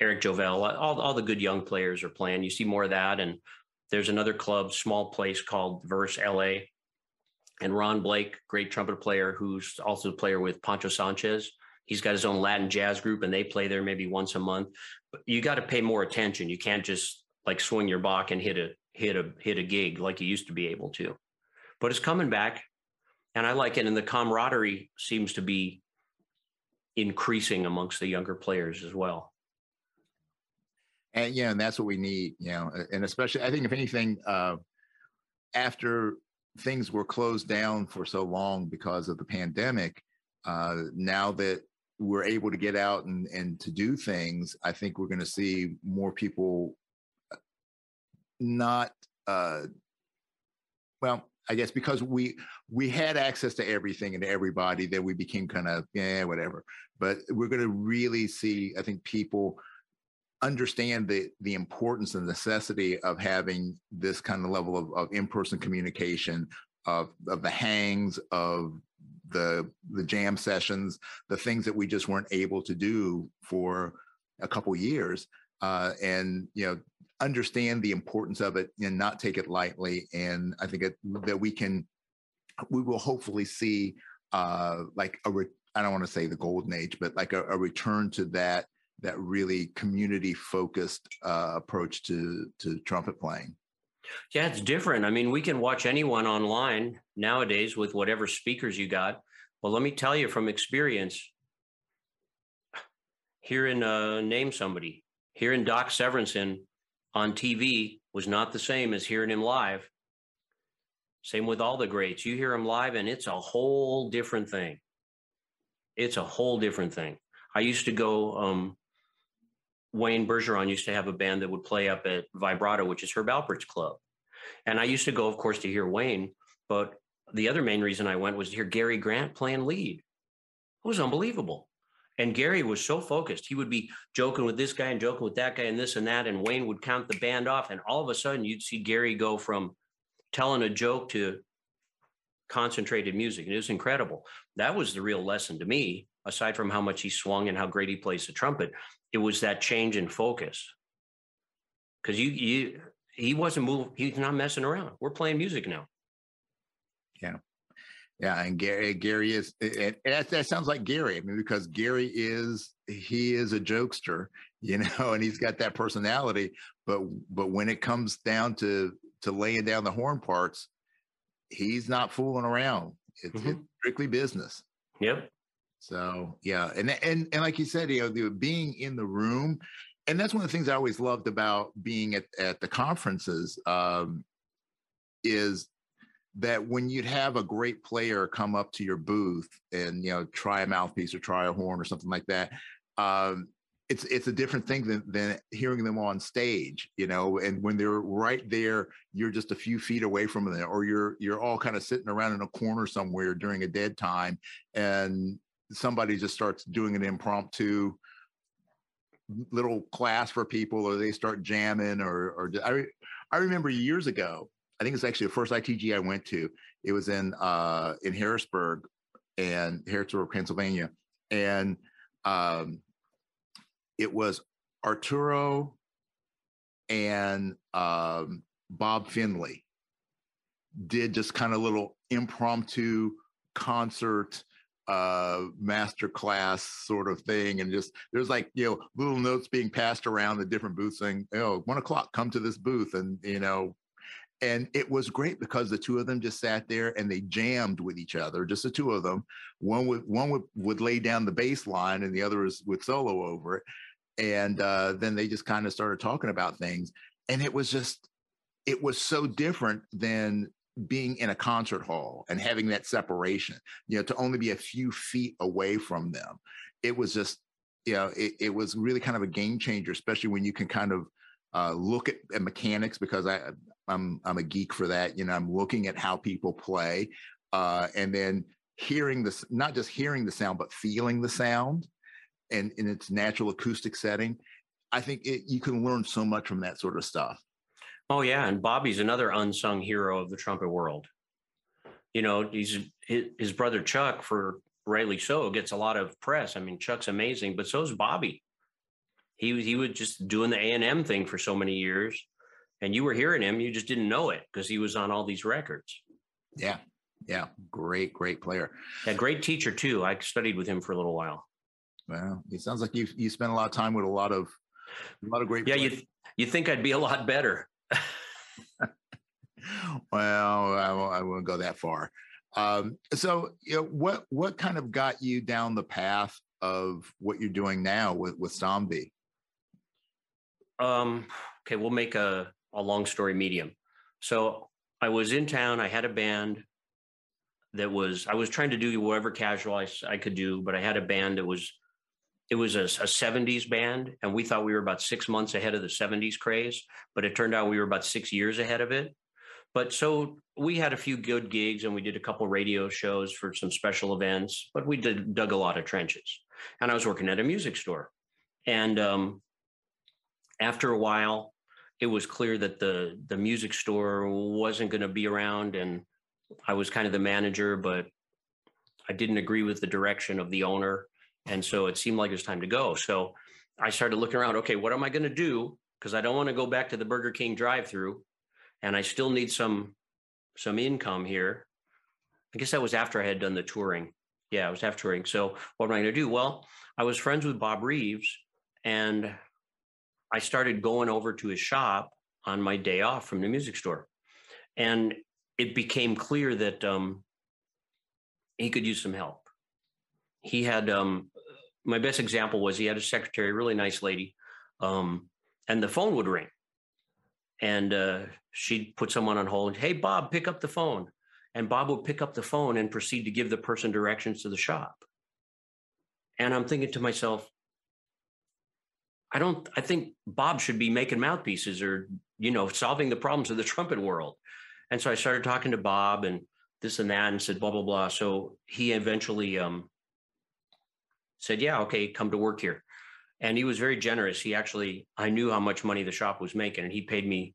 Eric Jovel, all all the good young players are playing. You see more of that, and there's another club, small place called Verse LA and Ron Blake, great trumpet player, who's also a player with Poncho Sanchez. He's got his own Latin jazz group, and they play there maybe once a month. But you got to pay more attention. You can't just like swing your Bach and hit a hit a hit a gig like you used to be able to. But it's coming back, and I like it. And the camaraderie seems to be increasing amongst the younger players as well. And yeah, and that's what we need, you know, and especially I think if anything, uh, after things were closed down for so long because of the pandemic, uh, now that we're able to get out and, and to do things, I think we're going to see more people not uh, well, I guess because we we had access to everything and everybody, that we became kind of yeah, whatever. But we're going to really see, I think, people understand the the importance and necessity of having this kind of level of, of in-person communication of of the hangs of the the jam sessions the things that we just weren't able to do for a couple years uh, and you know understand the importance of it and not take it lightly and i think it, that we can we will hopefully see uh, like a re- i don't want to say the golden age but like a, a return to that that really community focused uh, approach to to trumpet playing. Yeah it's different. I mean we can watch anyone online nowadays with whatever speakers you got well let me tell you from experience hearing uh, name somebody hearing doc severinsen on tv was not the same as hearing him live same with all the greats you hear him live and it's a whole different thing it's a whole different thing i used to go um, Wayne Bergeron used to have a band that would play up at Vibrato, which is Herb Alpert's club. And I used to go, of course, to hear Wayne. But the other main reason I went was to hear Gary Grant playing lead. It was unbelievable. And Gary was so focused. He would be joking with this guy and joking with that guy and this and that. And Wayne would count the band off. And all of a sudden, you'd see Gary go from telling a joke to concentrated music. And it was incredible. That was the real lesson to me, aside from how much he swung and how great he plays the trumpet it was that change in focus because you you he wasn't moving he's not messing around we're playing music now yeah yeah and gary gary is it, that sounds like gary i mean because gary is he is a jokester you [laughs] know and he's got that personality but but when it comes down to to laying down the horn parts he's not fooling around. It's, mm-hmm. it's strictly business. Yep. So yeah, and and and like you said, you know, being in the room, and that's one of the things I always loved about being at at the conferences um, is that when you'd have a great player come up to your booth and you know try a mouthpiece or try a horn or something like that. Um, it's it's a different thing than than hearing them on stage, you know. And when they're right there, you're just a few feet away from them, or you're you're all kind of sitting around in a corner somewhere during a dead time, and somebody just starts doing an impromptu little class for people or they start jamming or or I I remember years ago I think it's actually the first ITG I went to. It was in uh in Harrisburg and Harrisburg Pennsylvania. And um it was Arturo and um Bob Findley did just kind of little impromptu concert uh master class sort of thing. And just there's like you know little notes being passed around the different booths saying oh one o'clock come to this booth. And you know and it was great because the two of them just sat there and they jammed with each other just the two of them. One would one would, would lay down the bass line and the other was would solo over it. And uh, then they just kind of started talking about things. And it was just it was so different than being in a concert hall and having that separation, you know, to only be a few feet away from them. It was just, you know, it, it was really kind of a game changer, especially when you can kind of uh, look at, at, mechanics because I, I'm I'm a geek for that. You know, I'm looking at how people play, uh, and then hearing this, not just hearing the sound, but feeling the sound, and in its natural acoustic setting. I think it, you can learn so much from that sort of stuff. Oh yeah, and Bobby's another unsung hero of the trumpet world. You know, he's his, brother Chuck, for rightly so, gets a lot of press. I mean, Chuck's amazing, but so is Bobby. He he was just doing the A and M thing for so many years, and you were hearing him, you just didn't know it because he was on all these records. Yeah, yeah, great, great player. A great teacher too. I studied with him for a little while. Well, it sounds like you you spent a lot of time with a lot of a lot of great. Yeah, players. you you think I'd be a lot better. [laughs] well, I won't, I won't, go that far. Um, so, you know, what what kind of got you down the path of what you're doing now with with Stomvi? Um, okay, we'll make a a long story medium. So, I was in town. I had a band that was I was trying to do whatever casual I, I could do, but I had a band that was it was a, a, 70s band and we thought we were about six months ahead of the 70s craze but it turned out we were about six years ahead of it but so we had a few good gigs and we did a couple radio shows for some special events, but we did dug a lot of trenches. And I was working at a music store. And um, after a while, it was clear that the the music store wasn't going to be around and I was kind of the manager, but I didn't agree with the direction of the owner. And so it seemed like it was time to go. So I started looking around, okay, what am I going to do? Because I don't want to go back to the Burger King drive through and I still need some some income here. I guess that was after I had done the touring. Yeah, I was after touring. So what am I going to do? Well, I was friends with Bob Reeves and I started going over to his shop on my day off from the music store. And it became clear that um, he could use some help. He had um, my best example was he had a secretary, really nice lady, um, and the phone would ring, and uh, she'd put someone on hold. Hey, Bob, pick up the phone, and Bob would pick up the phone and proceed to give the person directions to the shop. And I'm thinking to myself, I don't. I think Bob should be making mouthpieces or you know solving the problems of the [laughs] trumpet world. And so I started talking to Bob and this and that and said blah blah blah. So he eventually um, said, "Yeah, okay, come to work here." And he was very generous. He actually, I knew how much money the shop was making, and he paid me.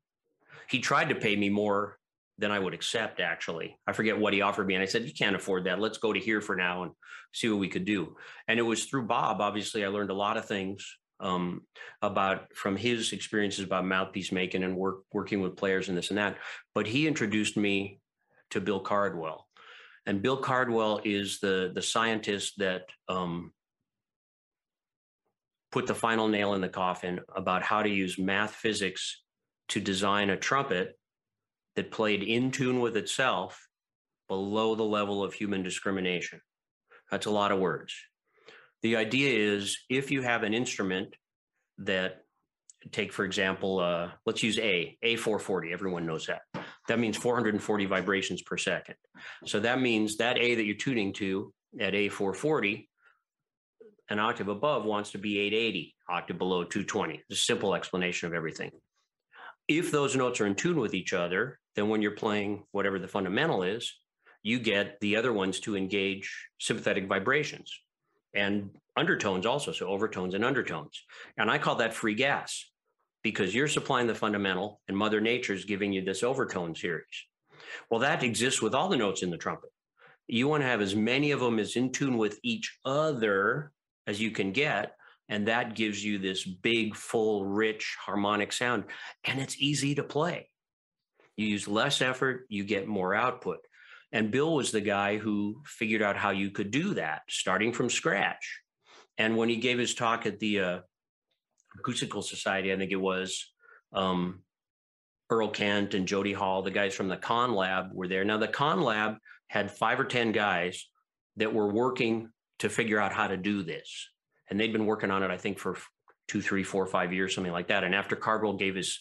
He tried to pay me more than I would accept. Actually, I forget what he offered me, and I said, "You can't afford that. Let's go to here for now and see what we could do." And it was through Bob. Obviously, I learned a lot of things um, about from his experiences about mouthpiece making and work working with players and this and that. But he introduced me to Bill Cardwell, and Bill Cardwell is the the scientist that um, put the final nail in the coffin about how to use math physics to design a trumpet that played in tune with itself below the level of human discrimination. That's a lot of words. The idea is if you have an instrument that take, for example, uh, let's use A, A440, everyone knows that. That means 440 vibrations per second. So that means that A that you're tuning to at A440, an octave above wants to be 880, octave below 220. It's a simple explanation of everything. If those notes are in tune with each other, then when you're playing whatever the fundamental is, you get the other ones to engage sympathetic vibrations and undertones also, so overtones and undertones. And I call that free gas because you're supplying the fundamental and Mother Nature is giving you this overtone series. Well, that exists with all the notes in the trumpet. You want to have as many of them as in tune with each other as you can get. And that gives you this big, full, rich harmonic sound. And it's easy to play. You use less effort, you get more output. And Bill was the guy who figured out how you could do that, starting from scratch. And when he gave his talk at the uh, Acoustical Society, I think it was, um, Earle Kent and Jody Hall, the guys from the Conn Lab, were there. Now, the Conn Lab had five or 10 guys that were working to figure out how to do this. And they'd been working on it, I think, for two, three, four, five years, something like that. And after Cardwell gave his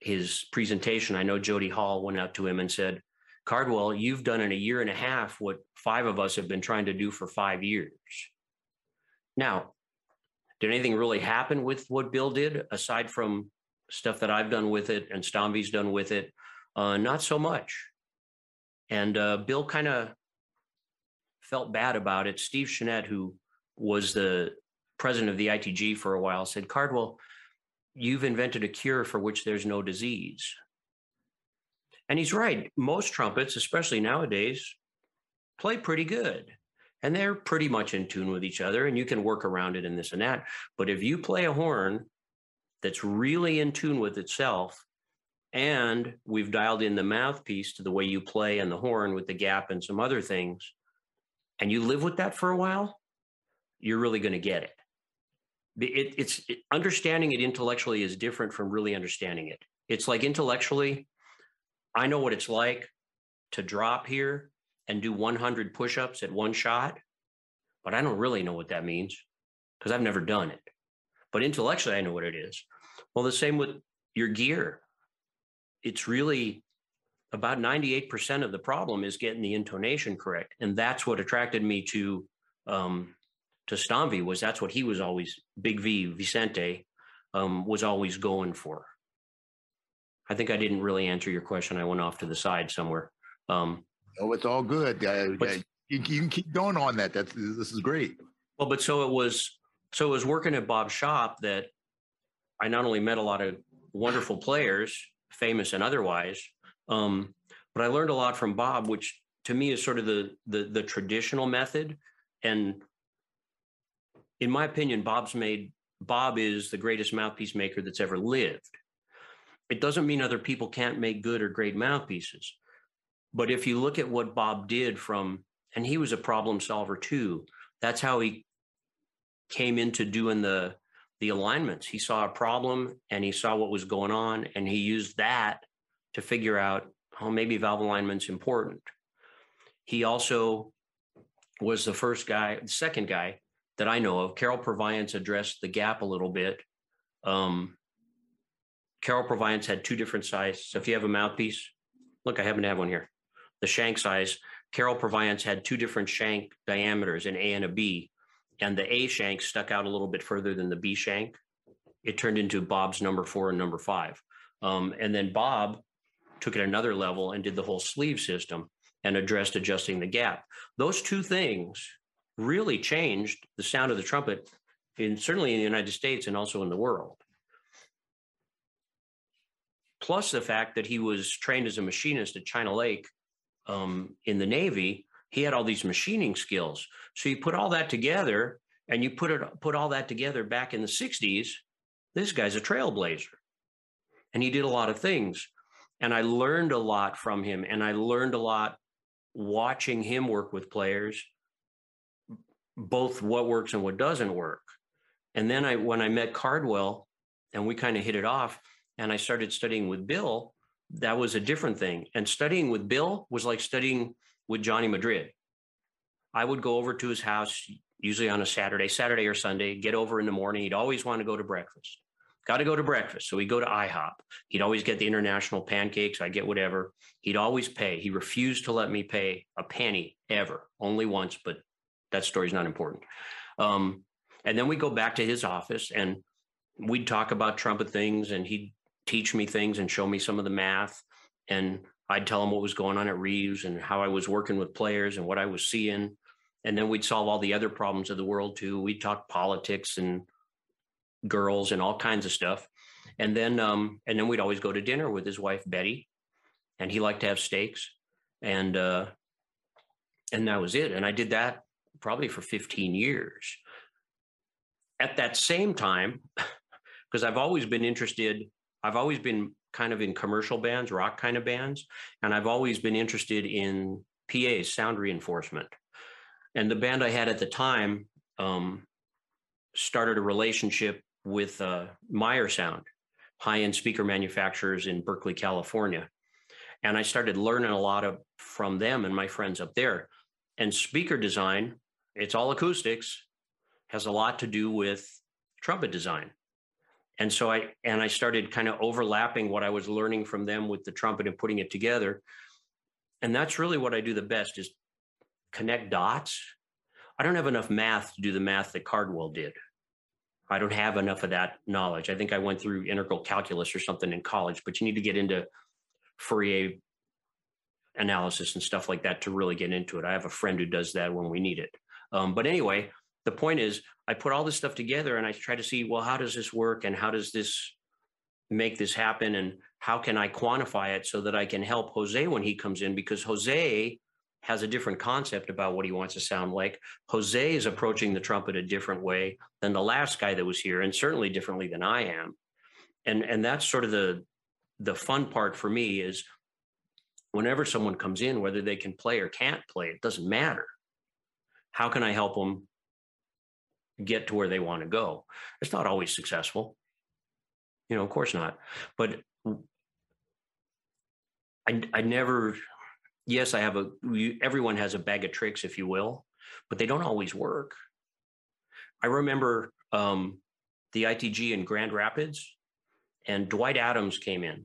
his presentation, I know Jody Hall went out to him and said, Cardwell, you've done in a year and a half what five of us have been trying to do for five years. Now, did anything really happen with what Bill did aside from stuff that I've done with it and Stomvi's done with it? Uh, not so much. And uh, Bill kind of felt bad about it. Steve Chenette, who was the president of the ITG for a while, said, Cardwell, you've invented a cure for which there's no disease. And he's right. Most trumpets, especially nowadays, play pretty good. And they're pretty much in tune with each other, and you can work around it and this and that. But if you play a horn that's really in tune with itself, and we've dialed in the mouthpiece to the way you play and the horn with the gap and some other things, and you live with that for a while, you're really going to get it. it it's it, understanding it intellectually is different from really understanding it. It's like intellectually, I know what it's like to drop here and do 100 push ups at one shot, but I don't really know what that means because I've never done it. But intellectually, I know what it is. Well, the same with your gear. It's really about 98% of the problem is getting the intonation correct. And that's what attracted me to um, to Stomvi was that's what he was always Big V Vicente um, was always going for. I think I didn't really answer your question. I went off to the side somewhere. Um, oh, it's all good. Uh, but, you, you, can keep going on that. That's this is great. Well, but so it was. So it was working at Bob's shop that I not only met a lot of wonderful players, famous and otherwise, um, but I learned a lot from Bob, which to me is sort of the the, the traditional method. And in my opinion, Bob's made Bob is the greatest mouthpiece maker that's ever lived. It doesn't mean other people can't make good or great mouthpieces. But if you look at what Bob did from, and he was a problem solver too, that's how he came into doing the the alignments. He saw a problem and he saw what was going on, and he used that to figure out, oh, maybe valve alignment's important. He also was the first guy, the second guy that I know of. Carol Purviance addressed the gap a little bit. Um, Carol Purviance had two different sizes. So if you have a mouthpiece, look, I happen to have one here. The shank size, Carol Purviance had two different shank diameters, an A and a B, and the A shank stuck out a little bit further than the B shank. It turned into Bob's number four and number five. Um, and then Bob took it another level and did the whole sleeve system and addressed adjusting the gap. Those two things really changed the sound of the trumpet in certainly in the United States and also in the world. Plus the fact that he was trained as a machinist at China Lake um, in the Navy, he had all these machining skills. So you put all that together and you put it put all that together back in the 60s, this guy's a trailblazer. And he did a lot of things. And I learned a lot from him. And I learned a lot watching him work with players both what works and what doesn't work. And then I, when I met Cardwell and we kind of hit it off and I started studying with Bill, that was a different thing. And studying with Bill was like studying with Johnny Madrid. I would go over to his house, usually on a Saturday, Saturday or Sunday, get over in the morning. He'd always want to go to breakfast. Got to go to breakfast. So we'd go to IHOP. He'd always get the international pancakes. I get whatever. He'd always pay. He refused to let me pay a penny ever, only once, but that story's not important. Um, and then we'd go back to his office and we'd talk about trumpet things and he'd teach me things and show me some of the math. And I'd tell him what was going on at Reeves and how I was working with players and what I was seeing. And then we'd solve all the other problems of the world too. We'd talk politics and girls and all kinds of stuff. And then um, and then we'd always go to dinner with his wife Betty, and he liked to have steaks. And uh, and that was it. And I did that probably for 15 years. At that same time, [laughs] because I've always been interested, I've always been kind of in commercial bands, rock kind of bands, and I've always been interested in PAs, sound reinforcement. And the band I had at the time um, started a relationship with uh, Meyer Sound, high end speaker manufacturers in Berkeley, California. And I started learning a lot of from them and my friends up there. And speaker design it's all acoustics, has a lot to do with trumpet design. And so I and I started kind of overlapping what I was learning from them with the trumpet and putting it together. And that's really what I do the best is connect dots. I don't have enough math to do the math that Cardwell did. I don't have enough of that knowledge. I think I went through integral calculus or something in college, but you need to get into Fourier analysis and stuff like that to really get into it. I have a friend who does that when we need it. Um, but anyway, the point is, I put all this stuff together and I try to see, well, how does this work and how does this make this happen and how can I quantify it so that I can help Jose when he comes in because Jose has a different concept about what he wants to sound like. Jose is approaching the trumpet a different way than the last guy that was here and certainly differently than I am. And and that's sort of the the fun part for me is whenever someone comes in whether they can play or can't play it doesn't matter how can I help them get to where they want to go? It's not always successful. You know, of course not. But I, I never, yes, I have a, everyone has a bag of tricks, if you will, but they don't always work. I remember um, the ITG in Grand Rapids, and Dwight Adams came in.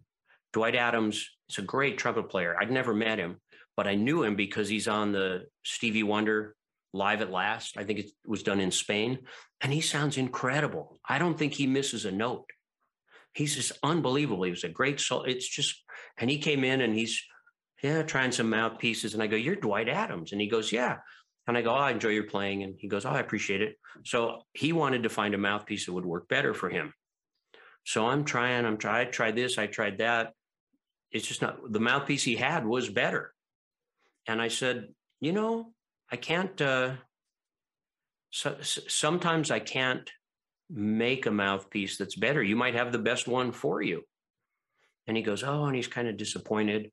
Dwight Adams is a great trumpet player. I'd never met him, but I knew him because he's on the Stevie Wonder live at last. I think it was done in Spain, and he sounds incredible. I don't think he misses a note. he's just unbelievable. He was a great soul. It's just, and he came in and he's, yeah, trying some mouthpieces. And I go, You're Dwight Adams. And he goes, Yeah. And I go, oh, I enjoy your playing. And he goes, Oh, I appreciate it. So he wanted to find a mouthpiece that would work better for him. So I'm trying, I'm trying, I tried this, I tried that. It's just not the mouthpiece he had was better. And I said, You know, I can't, uh, so, sometimes I can't make a mouthpiece that's better. You might have the best one for you. And he goes, Oh, and he's kind of disappointed.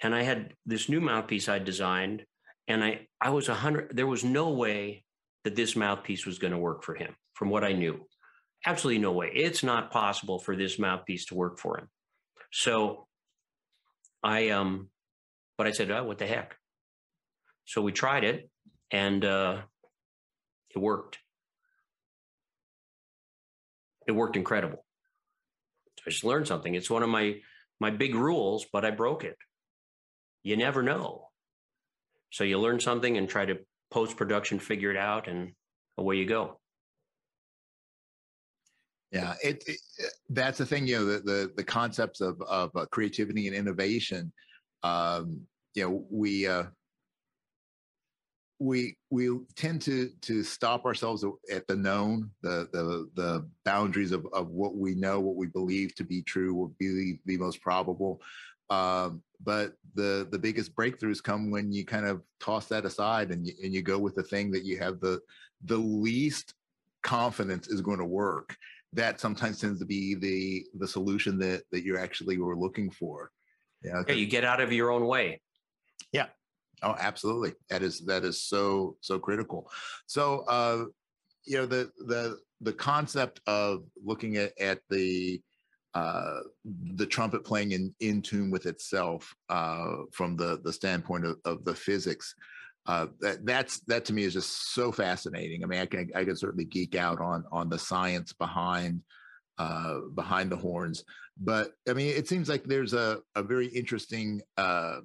And I had this new mouthpiece I designed, and I, I was a hundred, there was no way that this mouthpiece was going to work for him from what I knew. Absolutely no way. It's not possible for this mouthpiece to work for him. So I, um, but I said, oh, what the heck? So we tried it and uh, it worked it worked incredible. I just learned something. It's one of my my big rules, but I broke it. You never know. So you learn something and try to post production figure it out, and away you go. Yeah, it, it, that's the thing. You know, the the, the concepts of of uh, creativity and innovation. Um, you know, we uh, we we tend to to stop ourselves at the known, the the the boundaries of of what we know, what we believe to be true, what be the most probable. Um, but the the biggest breakthroughs come when you kind of toss that aside and you, and you go with the thing that you have the the least confidence is going to work. That sometimes tends to be the the solution that that you actually were looking for. Yeah, yeah you get out of your own way. Oh, absolutely. That is that is so so critical. So uh, you know the the the concept of looking at at the uh, the trumpet playing in in tune with itself uh, from the the standpoint of, of the physics. Uh, that that's that to me is just so fascinating. I mean, I can I can certainly geek out on on the science behind uh, behind the horns, but I mean, it seems like there's a a very interesting uh,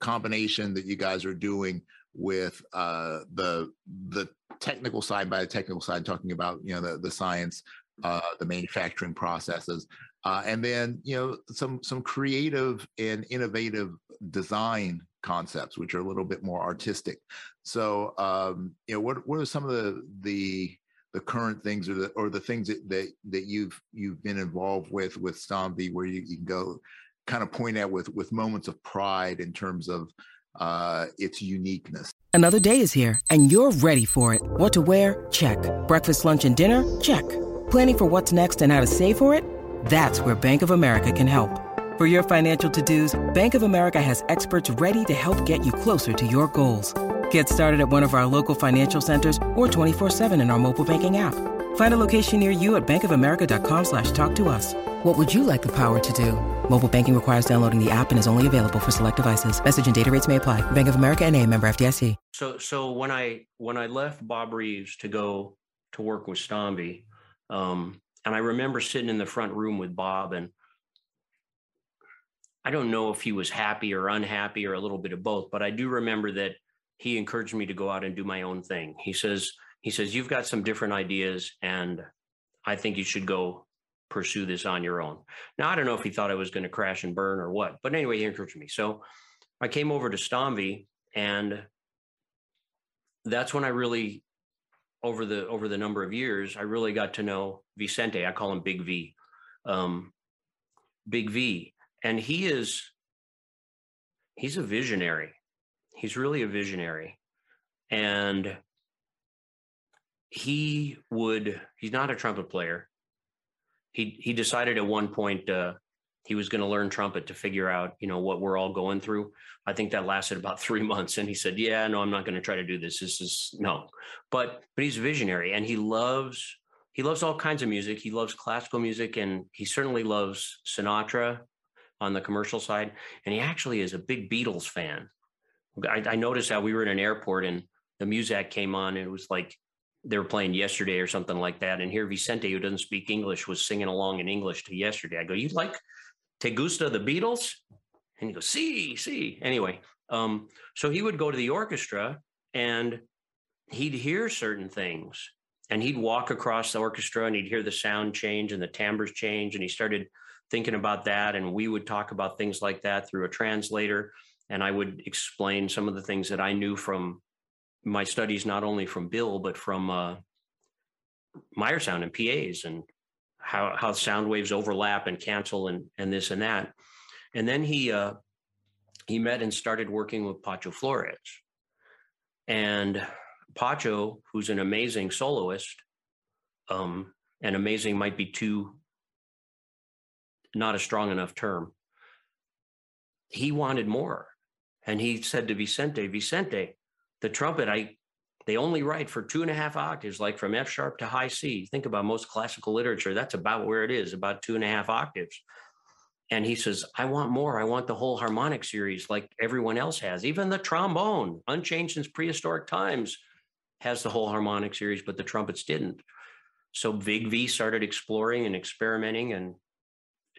combination that you guys are doing with uh, the the technical side by the technical side, talking about you know the the science, uh, the manufacturing processes, uh, and then you know some some creative and innovative design concepts, which are a little bit more artistic. So um, you know what what are some of the the the current things or the or the things that that, that you've you've been involved with with Stomvi where you, you can go kind of point at with with moments of pride in terms of uh, its uniqueness. Another day is here, and you're ready for it. What to wear? Check. Breakfast, lunch, and dinner? Check. Planning for what's next and how to save for it? That's where Bank of America can help. For your financial to-dos, Bank of America has experts ready to help get you closer to your goals. Get started at one of our local financial centers or 24-7 in our mobile banking app. Find a location near you at bankofamerica.com slash talk to us. What would you like the power to do? Mobile banking requires downloading the app and is only available for select devices. Message and data rates may apply. Bank of America and a member FDIC. So, so when I, when I left Bob Reeves to go to work with Stomvi, um, and I remember sitting in the front room with Bob and I don't know if he was happy or unhappy or a little bit of both, but I do remember that he encouraged me to go out and do my own thing. He says, he says, You've got some different ideas, and I think you should go pursue this on your own. Now, I don't know if he thought I was going to crash and burn or what, but anyway, he encouraged me. So I came over to Stomvi, and that's when I really, over the over the number of years, I really got to know Vicente. I call him Big V, um, Big V, and he is he's a visionary. He's really a visionary, and he would he's not a trumpet player he he decided at one point uh, he was going to learn trumpet to figure out you know what we're all going through. I think that lasted about [laughs] three months and he said yeah no i'm not going to try to do this. This is no. But but he's visionary and he loves he loves all kinds of music. He loves classical music and he certainly loves sinatra on the commercial side and he actually is a big beatles fan. I, I noticed how we were in an airport and the Muzak came on and it was like they were playing yesterday or something like that. And here Vicente, who doesn't speak English, was singing along in English to yesterday. I go, you like Te Gusta the Beatles? And he goes, see, see. Anyway, um, so he would go to the orchestra and he'd hear certain things and he'd walk across the orchestra and he'd hear the sound change and the timbres change and he started thinking about that and we would talk about things like that through a translator and i would explain some of the things that i knew from my studies not only from bill but from uh, meyer sound and pas and how how sound waves overlap and cancel and and this and that and then he uh, he met and started working with pacho flores and Pacho, who's an amazing soloist, um, and amazing might be too not a strong enough term. He wanted more. And he said to Vicente, Vicente, the trumpet, I they only write for two and a half octaves, like from F sharp to high C. Think about most classical literature. That's about where it is, about two and a half octaves. And he says, I want more. I want the whole harmonic series like everyone else has. Even the trombone, unchanged since prehistoric times, has the whole harmonic series, but the trumpets didn't. So Big V started exploring and experimenting and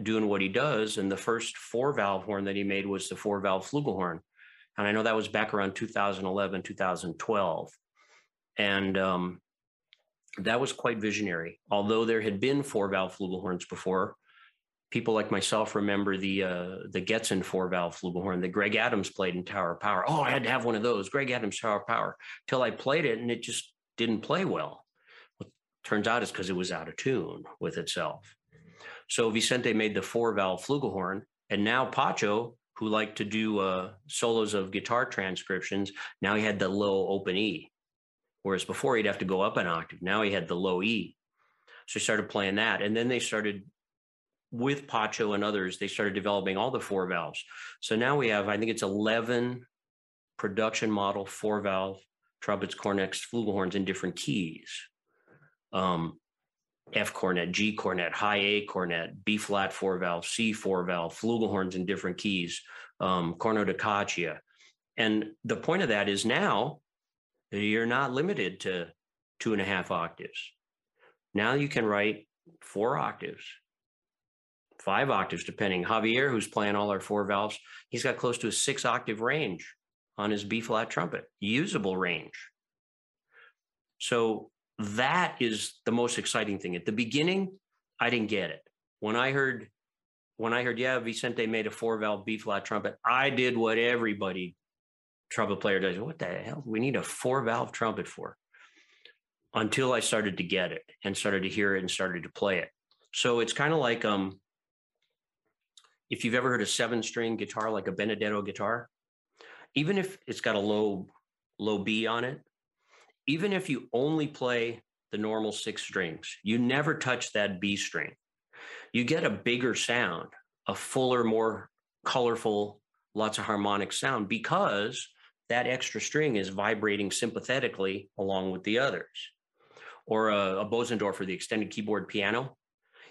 doing what he does. And the first four valve horn that he made was the four valve flugelhorn. And I know that was back around 2011, 2012. And um, that was quite visionary. Although there had been four valve flugelhorns before, people like myself remember the uh, the Getzen four valve flugelhorn that Greg Adams played in Tower of Power. Oh, I had to have one of those. Greg Adams Tower of Power. Till I played it and it just didn't play well. What turns out is because it was out of tune with itself. So Vicente made the four valve flugelhorn, and now Pacho, who liked to do uh, solos of guitar transcriptions, now he had the low open E, whereas before he'd have to go up an octave. Now he had the low E. So he started playing that, and then they started with Pacho and others, they started developing all the four valves. So now we have, I think it's 11 production model four valve trumpets, cornets, flugelhorns in different keys. Um, F cornet, G cornet, high A cornet, B flat four valve, C four valve, flugelhorns in different keys, um, corno da caccia. And the point of that is now you're not limited to two and a half octaves. Now you can write four octaves five octaves, depending. Javier, who's playing all our four valves, he's got close to a six octave range on his B flat trumpet, usable range. So that is the most exciting thing. At the beginning, I didn't get it. When I heard, when I heard, yeah, Vicente made a four valve B flat trumpet, I did what everybody trumpet player does. What the hell? We need a four valve trumpet for. Until I started to get it and started to hear it and started to play it. So it's kind of like um if you've ever heard a seven string guitar like a Benedetto guitar, even if it's got a low low B on it, even if you only play the normal six strings, you never touch that B string. You get a bigger sound, a fuller, more colorful, lots of harmonic sound because that extra string is vibrating sympathetically along with the others. Or a, a Bosendorfer, the extended keyboard piano.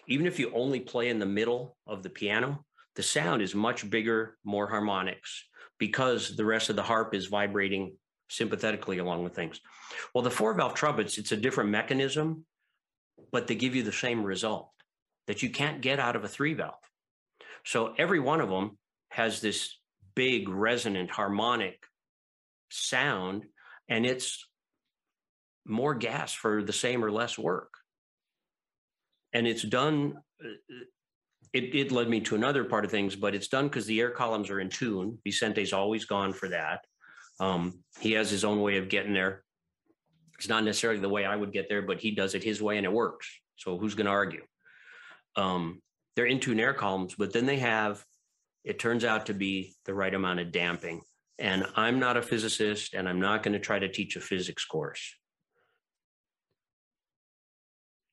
Even if you only play in the middle of the piano, the sound is much bigger, more harmonics because the rest of the harp is vibrating sympathetically along with things. Well, the four valve trumpets, it's a different mechanism, but they give you the same result that you can't get out of a three valve. So every one of them has this big resonant harmonic sound, and it's more gas for the same or less work. And it's done it, it led me to another part of things, but it's done because the air columns are in tune. Vicente's always gone for that. Um, he has his own way of getting there. It's not necessarily the way I would get there, but he does it his way and it works. So who's going to argue? Um, they're in tune air columns, but then they have, it turns out to be the right amount of damping. And I'm not a physicist and I'm not going to try to teach a physics course.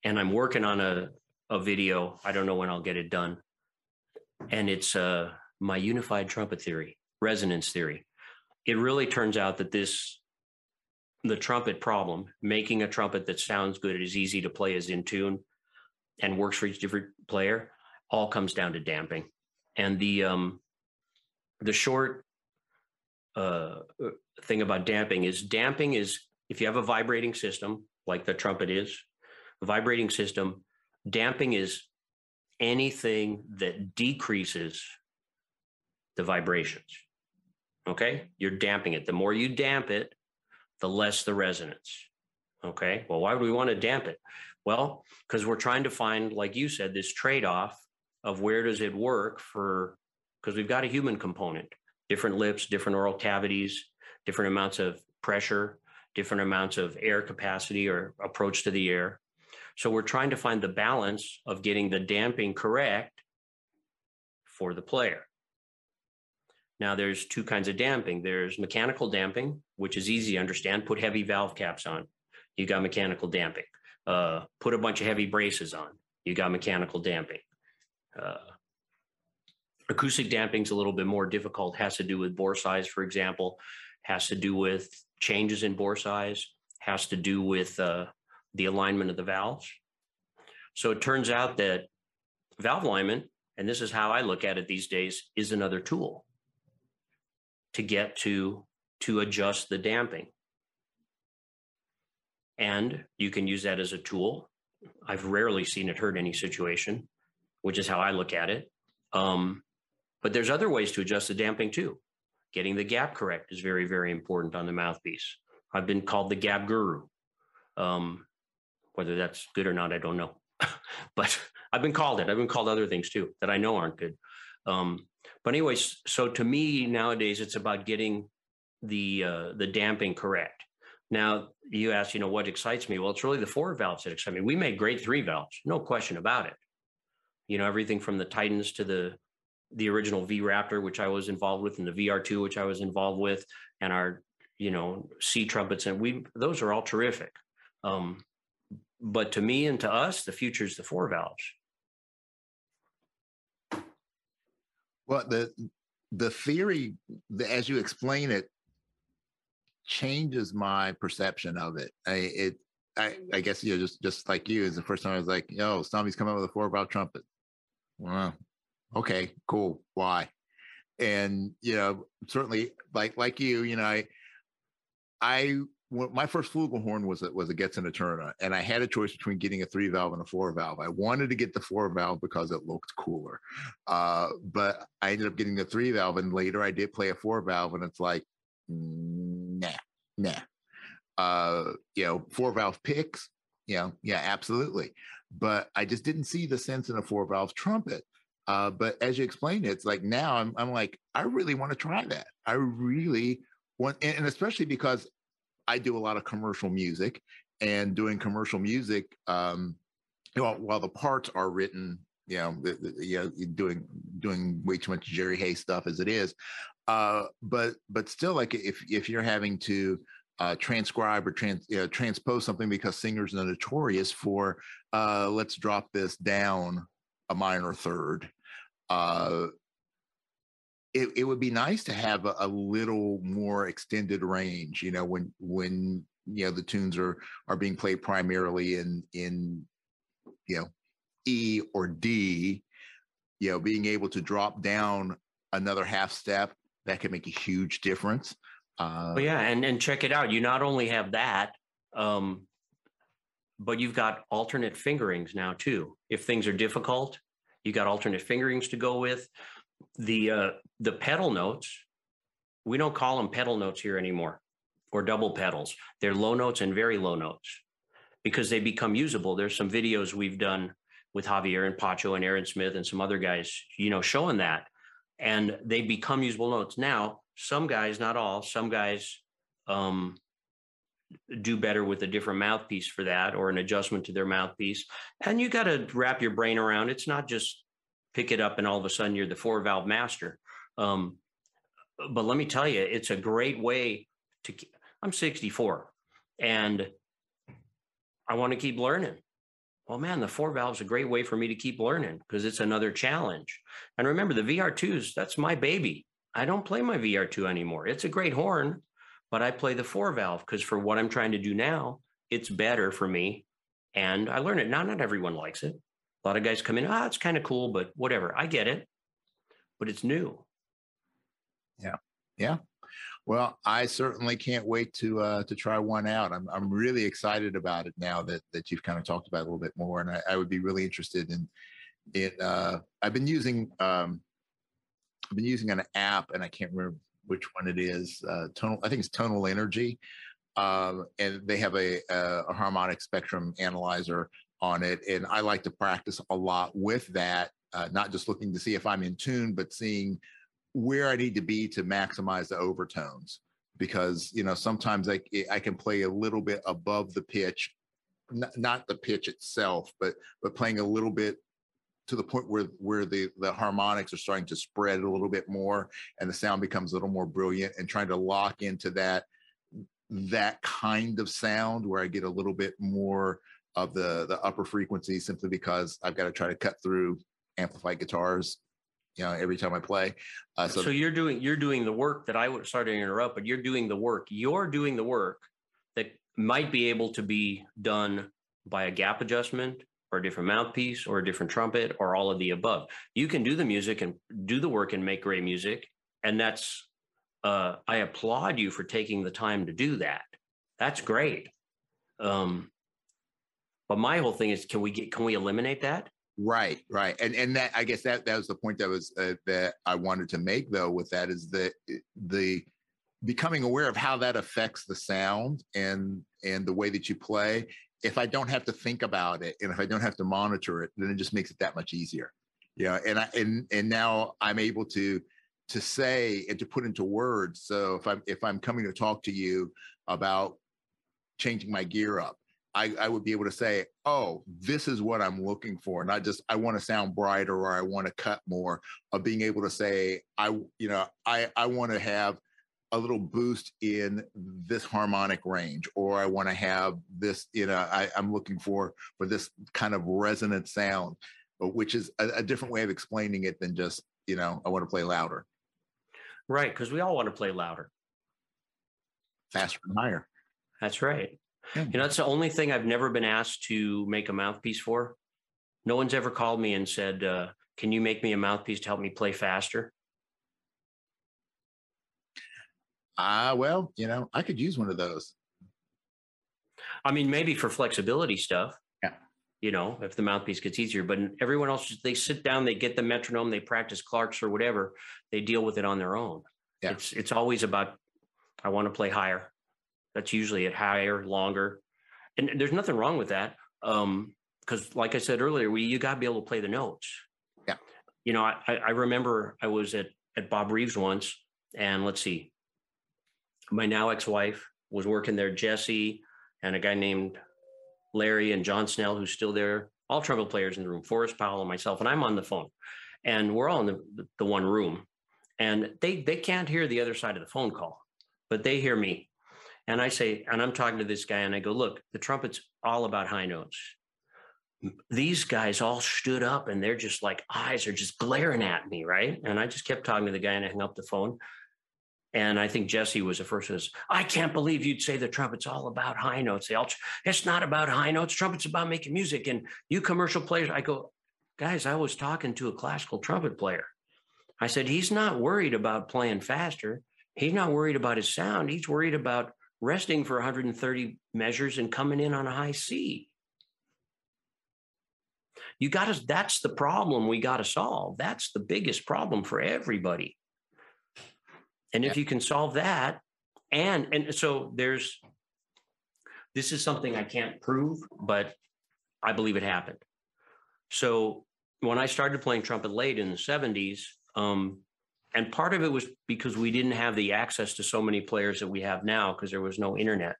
And I'm working on a, a video. I don't know when I'll get it done. And it's uh, my unified trumpet theory, resonance theory. It really turns out that this, the trumpet problem, making a trumpet that sounds good, is easy to play, is in tune, and works for each different player, all comes down to damping. And the um, the short uh, thing about damping is damping is if you have a vibrating system like the trumpet is, a vibrating system Damping is anything that decreases the vibrations. Okay. You're damping it. The more you damp it, the less the resonance. Okay. Well, why would we want to damp it? Well, because we're trying to find, like you said, this trade off of where does it work for, because we've got a human component, different lips, different oral cavities, different amounts of pressure, different amounts of air capacity or approach to the air. So we're trying to find the balance of getting the damping correct for the player. Now, there's two kinds of damping. There's mechanical damping, which is easy to understand. Put heavy valve caps on. You got mechanical damping. Uh, put a bunch of heavy braces on. You got mechanical damping. Uh, acoustic damping is a little bit more difficult. Has to do with bore size, for example. Has to do with changes in bore size. Has to do with uh, the alignment of the valves. So it turns out that valve alignment, and this is how I look at it these days, is another tool to get to to adjust the damping. And you can use that as a tool. I've rarely seen it hurt any situation, which is how I look at it. Um, but there's other ways to adjust the damping too. Getting the gap correct is very, very important on the mouthpiece. I've been called the gap guru. Um, whether that's good or not, I don't know. [laughs] but I've been called it. I've been called other things too that I know aren't good. Um, but anyways, so to me nowadays, it's about getting the uh, the damping correct. Now you ask, you know, what excites me? Well, it's really the four valves that excite me. We make great three valves, no question about it. You know, everything from the Titans to the the original V Raptor, which I was involved with, and the VR2, which I was involved with, and our you know C trumpets, and we those are all terrific. Um, but to me and to us, the future is the four valves. Well, the the theory, as you explain it, changes my perception of it. I it I, I guess you know just just like you is the first time I was like, yo, Stomvi's coming with a four valve trumpet. Well, okay, cool. Why? And you know, certainly like like you, you know, I I my first flugelhorn was a, was a Getzen Eterna, and I had a choice between getting a three valve and a four valve. I wanted to get the four valve because it looked cooler, uh, but I ended up getting the three valve, and later I did play a four valve, and it's like, nah, nah. Uh, you know, four valve picks, you know, yeah, absolutely, but I just didn't see the sense in a four valve trumpet. Uh, but as you explained it, it's like now I'm I'm like I really want to try that. I really want, and especially because I do a lot of commercial music, and doing commercial music, um, while while the parts are written, you know, the, the, you know, doing doing way too much Jerry Hey stuff as it is, uh, but but still, like if if you're having to uh, transcribe or trans, you know, transpose something because singers are notorious for uh, let's drop this down a minor third. Uh, it, it would be nice to have a, a, little more extended range you know when when you know the tunes are are being played primarily in in you know e or d you know being able to drop down another half step that can make a huge difference uh, yeah and and check it out. You not only have that um but you've got alternate fingerings now too. If things are difficult you got alternate fingerings to go with the uh, the pedal notes, we don't call them pedal notes here anymore or double pedals. They're low notes and very low notes because they become usable. There's some videos we've done with Javier and Pacho and Aaron Smith and some other guys, you know, showing that. And they become usable notes. Now, some guys, not all, some guys um, do better with a different mouthpiece for that or an adjustment to their mouthpiece. And you got to wrap your brain around. It's not just pick it up and all of a sudden you're the four valve master. Um, but let me tell you, it's a great way to. I'm 64 and I want to keep learning. Well, man, the four valve is a great way for me to keep learning because it's another challenge. And remember, the VR2s, that's my baby. I don't play my VR2 anymore. It's a great horn, but I play the four valve because for what I'm trying to do now, it's better for me. And I learn it. Now, not everyone likes it. A lot of guys come in, ah, it's kind of cool, but whatever. I get it, but it's new. Yeah. Yeah. Well, I certainly can't wait to uh, to try one out. I'm I'm really excited about it now that that you've kind of talked about a little bit more, and I, I would be really interested in it. Uh, I've been using um, I've been using an app, and I can't remember which one it is. Uh, tonal, I think it's Tonal Energy, um, and they have a, a, a harmonic spectrum analyzer on it. And I like to practice a lot with that, uh, not just looking to see if I'm in tune, but seeing where I need to be to maximize the overtones. Because you know sometimes I I can play a little bit above the pitch, not, not the pitch itself, but but playing a little bit to the point where where the the harmonics are starting to spread a little bit more and the sound becomes a little more brilliant and trying to lock into that that kind of sound where I get a little bit more of the the upper frequency simply because I've got to try to cut through amplified guitars you know every time I play. Uh, so, so you're doing you're doing the work that I would start to interrupt, but you're doing the work. You're doing the work that might be able to be done by a gap adjustment or a different mouthpiece or a different trumpet or all of the above. You can do the music and do the work and make great music, and that's uh, I applaud you for taking the time to do that. That's great. Um, but my whole thing is, can we get can we eliminate that? Right, right, and and that I guess that that was the point that was uh, that I wanted to make though with that is that eh, the becoming aware of how that affects the sound and and the way that you play. If I don't have to think about it and if I don't have to monitor it, then it just makes it that much easier. Yeah, and I and and now I'm able to to say and to put into words. So if I'm if I'm coming to talk to you about changing my gear up I, I would be able to say, oh, this is what I'm looking for, not just I want to sound brighter or I want to cut more. Of being able to say, I, you know, I I want to have a little boost in this harmonic range, or I want to have this, you know, I, I'm looking for for this kind of resonant sound, which is a, a different way of explaining it than just, you know, I want to play louder. Right, because we all want to play louder, faster and higher. That's right. You know, that's the only thing I've never been asked to make a mouthpiece for. No one's ever called me and said, uh, "Can you make me a mouthpiece to help me play faster?" Ah, uh, well, you know, I could use one of those. I mean, maybe for flexibility stuff. Yeah. You know, if the mouthpiece gets easier, but everyone else, they sit down, they get the metronome, they practice Clarke's or whatever, they deal with it on their own. Yeah. It's it's always about, I want to play higher. That's usually at higher, longer, and there's nothing wrong with that. Um, because like I said earlier, we you got to be able to play the notes. Yeah. You know, I I remember I was at at Bob Reeves once, and let's see, my now ex-wife was working there. Jesse and a guy named Larry and John Snell, who's still there, all trumpet players in the room, Forrest Powell and myself, and I'm on the phone, and we're all in the, the one room, and they they can't hear the other side of the phone call, but they hear me, and I say, and I'm talking to this guy, and I go, look, the trumpet's all about high notes. These guys all stood up and they're just like eyes are just glaring at me, right? And I just kept talking to the guy and I hung up the phone. And I think Jesse was the first says, I can't believe you'd say the trumpet's all about high notes. They all, it's not about high notes. Trumpet's about making music. And you commercial players, I go, guys, I was talking to a classical trumpet player. I said, he's not worried about playing faster. He's not worried about his sound. He's worried about resting for 130 measures and coming in on a high C. You got to, that's the problem we got to solve. That's the biggest problem for everybody. And if you can solve that, and and so there's this is something I can't prove, but I believe it happened. So when I started playing trumpet late in the 70s, um, and part of it was because we didn't have the access to so many players that we have now because there was no internet.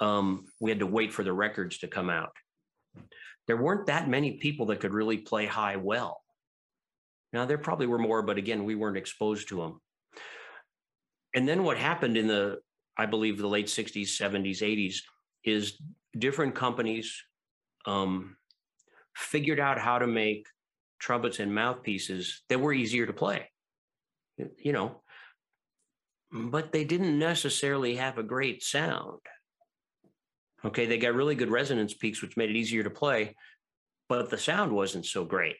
Um, we had to wait for the records to come out. There weren't that many people that could really play high well. Now there probably were more, but again, we weren't exposed to them. And then what happened in the, I believe, the late 60s, 70s, 80s is different companies um, figured out how to make trumpets and mouthpieces that were easier to play you know, but they didn't necessarily have a great sound. Okay, they got really good resonance peaks, which made it easier to play, but the sound wasn't so great.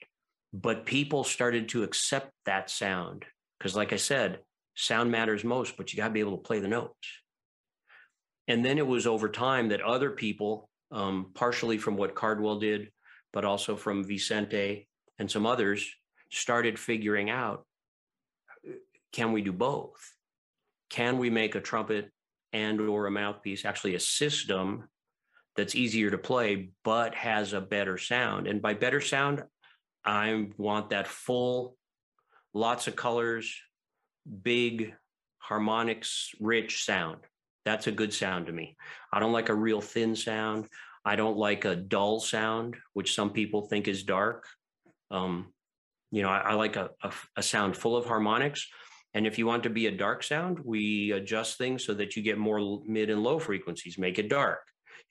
But people started to accept that sound because, like I said, sound matters most, but you got to be able to play the notes. And then it was over time that other people, um, partially from what Cardwell did, but also from Vicente and some others, started figuring out can we do both? Can we make a trumpet and or a mouthpiece, actually a system that's easier to play, but has a better sound. And by better sound, I want that full, lots of colors, big harmonics rich sound. That's a good sound to me. I don't like a real thin sound. I don't like a dull sound, which some people think is dark. Um, you know, I, I like a, a, a, sound full of harmonics. And if you want to be a dark sound, we adjust things so that you get more mid and low frequencies, make it dark.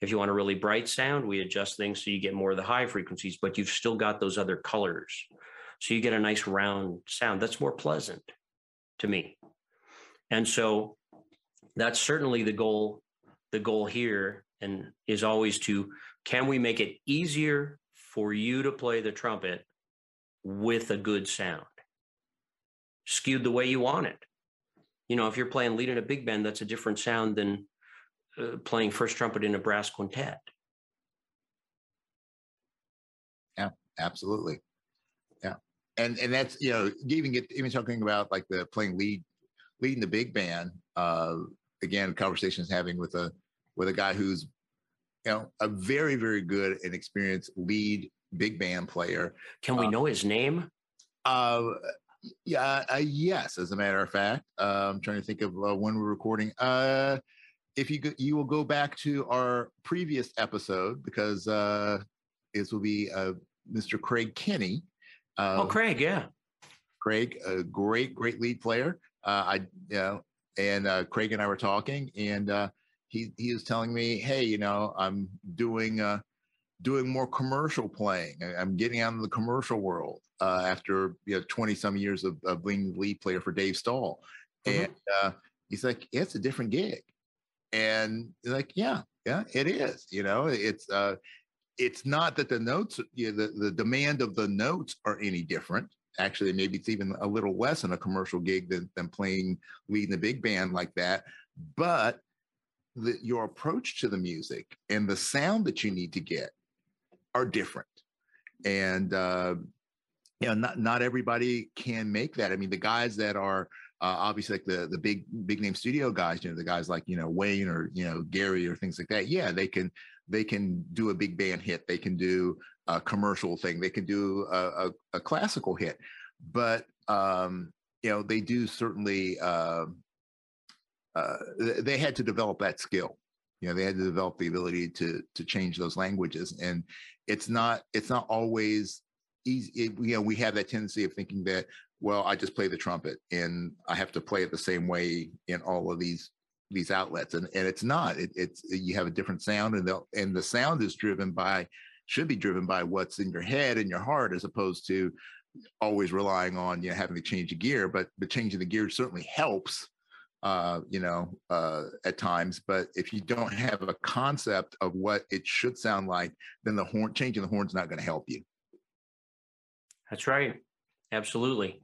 If you want a really bright sound, we adjust things so you get more of the high frequencies, but you've still got those other colors. So you get a nice round sound that's more pleasant to me. And so that's certainly the goal, the goal here and is always to can we make it easier for you to play the trumpet with a good sound? Skewed the way you want it. You know, if you're playing lead in a big band, that's a different sound than uh, playing first trumpet in a brass quintet. Yeah, absolutely. Yeah, and and that's you know even get even talking about like the playing lead leading the big band. Uh, again, conversations having with a with a guy who's you know a very very good and experienced lead big band player. Can we uh, know his name? Uh, yeah, uh, yes. As a matter of fact, uh, I'm trying to think of uh, when we're recording. Uh, if you go, you will go back to our previous episode because uh, this will be uh, Mr. Craig Kenny. Uh, oh, Craig, yeah. Craig, a great, great lead player. Uh, I, you know, and uh, Craig and I were talking, and uh, he he was telling me, hey, you know, I'm doing uh, doing more commercial playing. I'm getting out of the commercial world uh, after you know 20 some years of, of being the lead player for Dave Stahl, mm-hmm. and uh, he's like, yeah, it's a different gig and like yeah yeah it is you know it's uh it's not that the notes you know, the, the demand of the notes are any different actually maybe it's even a little less in a commercial gig than, than playing leading a big band like that but the, your approach to the music and the sound that you need to get are different and uh you know not not everybody can make that i mean the guys that are uh, obviously like the the big big name studio guys, you know, the guys like you know Wayne or you know Gary or things like that. Yeah, they can they can do a big band hit. They can do a commercial thing. They can do a, a, a classical hit, but um, you know they do certainly. Uh, uh, they had to develop that skill. You know, they had to develop the ability to to change those languages, and it's not it's not always easy. It, you know, we have that tendency of thinking that well, I just play the trumpet and I have to play it the same way in all of these these outlets. And and it's not. It, it's you have a different sound and the and the sound is driven by should be driven by what's in your head and your heart as opposed to always relying on you know having to change the gear. But but changing the gear certainly helps. Uh, you know, uh, at times, but if you don't have a concept of what it should sound like, then the horn changing the horn's not going to help you. That's right. Absolutely.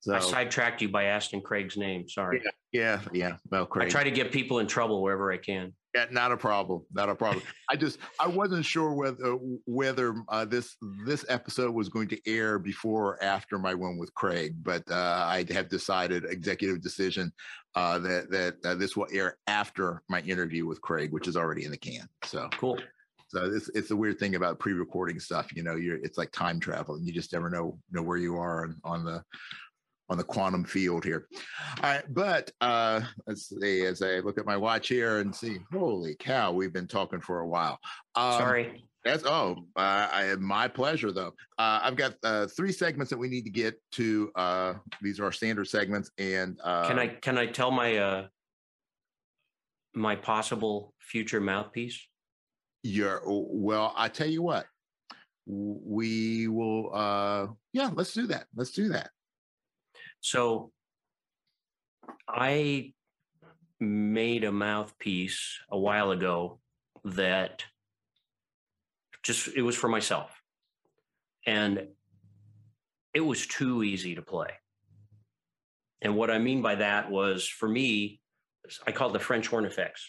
So I sidetracked you by asking Craig's name. Sorry. Yeah, yeah, yeah. Well, Craig. I try to get people in trouble wherever I can. Yeah, not a problem. Not a problem. I just I wasn't sure whether whether uh, this this episode was going to air before or after my one with Craig, but uh, I have decided executive decision uh, that that uh, this will air after my interview with Craig, which is already in the can. So cool. So it's it's a weird thing about pre-recording stuff. You know, you're it's like time travel, and you just never know know where you are on, on the on the quantum field here. All right, but uh, let's see as I look at my watch here and see. Holy cow, we've been talking for a while. Um, Sorry. That's oh, uh, I, my pleasure though. Uh, I've got uh, three segments that we need to get to. Uh, these are our standard segments, and uh, can I can I tell my uh, my possible future mouthpiece? Yeah. Well, I tell you what, we will. uh Yeah, let's do that. Let's do that. So I made a mouthpiece a while ago that just it was for myself. And it was too easy to play. And what I mean by that was for me, I call it the French horn effects.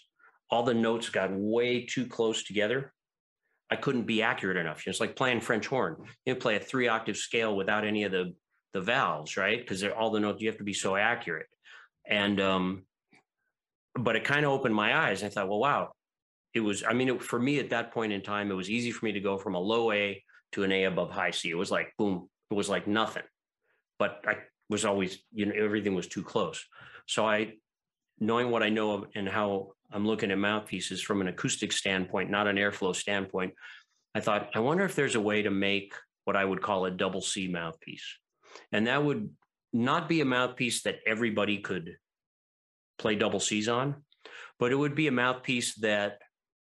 All the notes got way too close together. I couldn't be accurate enough. It's like playing French horn. You play a three octave scale without any of the the valves, right? Because they're all the notes. You have to be so accurate, and um, but it kind of opened my eyes. I thought, well, wow, it was. I mean, it, for me at that point in time, it was easy for me to go from a low A to an A above high C. It was like boom. It was like nothing. But I was always, you know, everything was too close. So I, knowing what I know and how I'm looking at mouthpieces from an acoustic standpoint, not an airflow standpoint, I thought, I wonder if there's a way to make what I would call a double C mouthpiece. And that would not be a mouthpiece that everybody could play double C's on, but it would be a mouthpiece that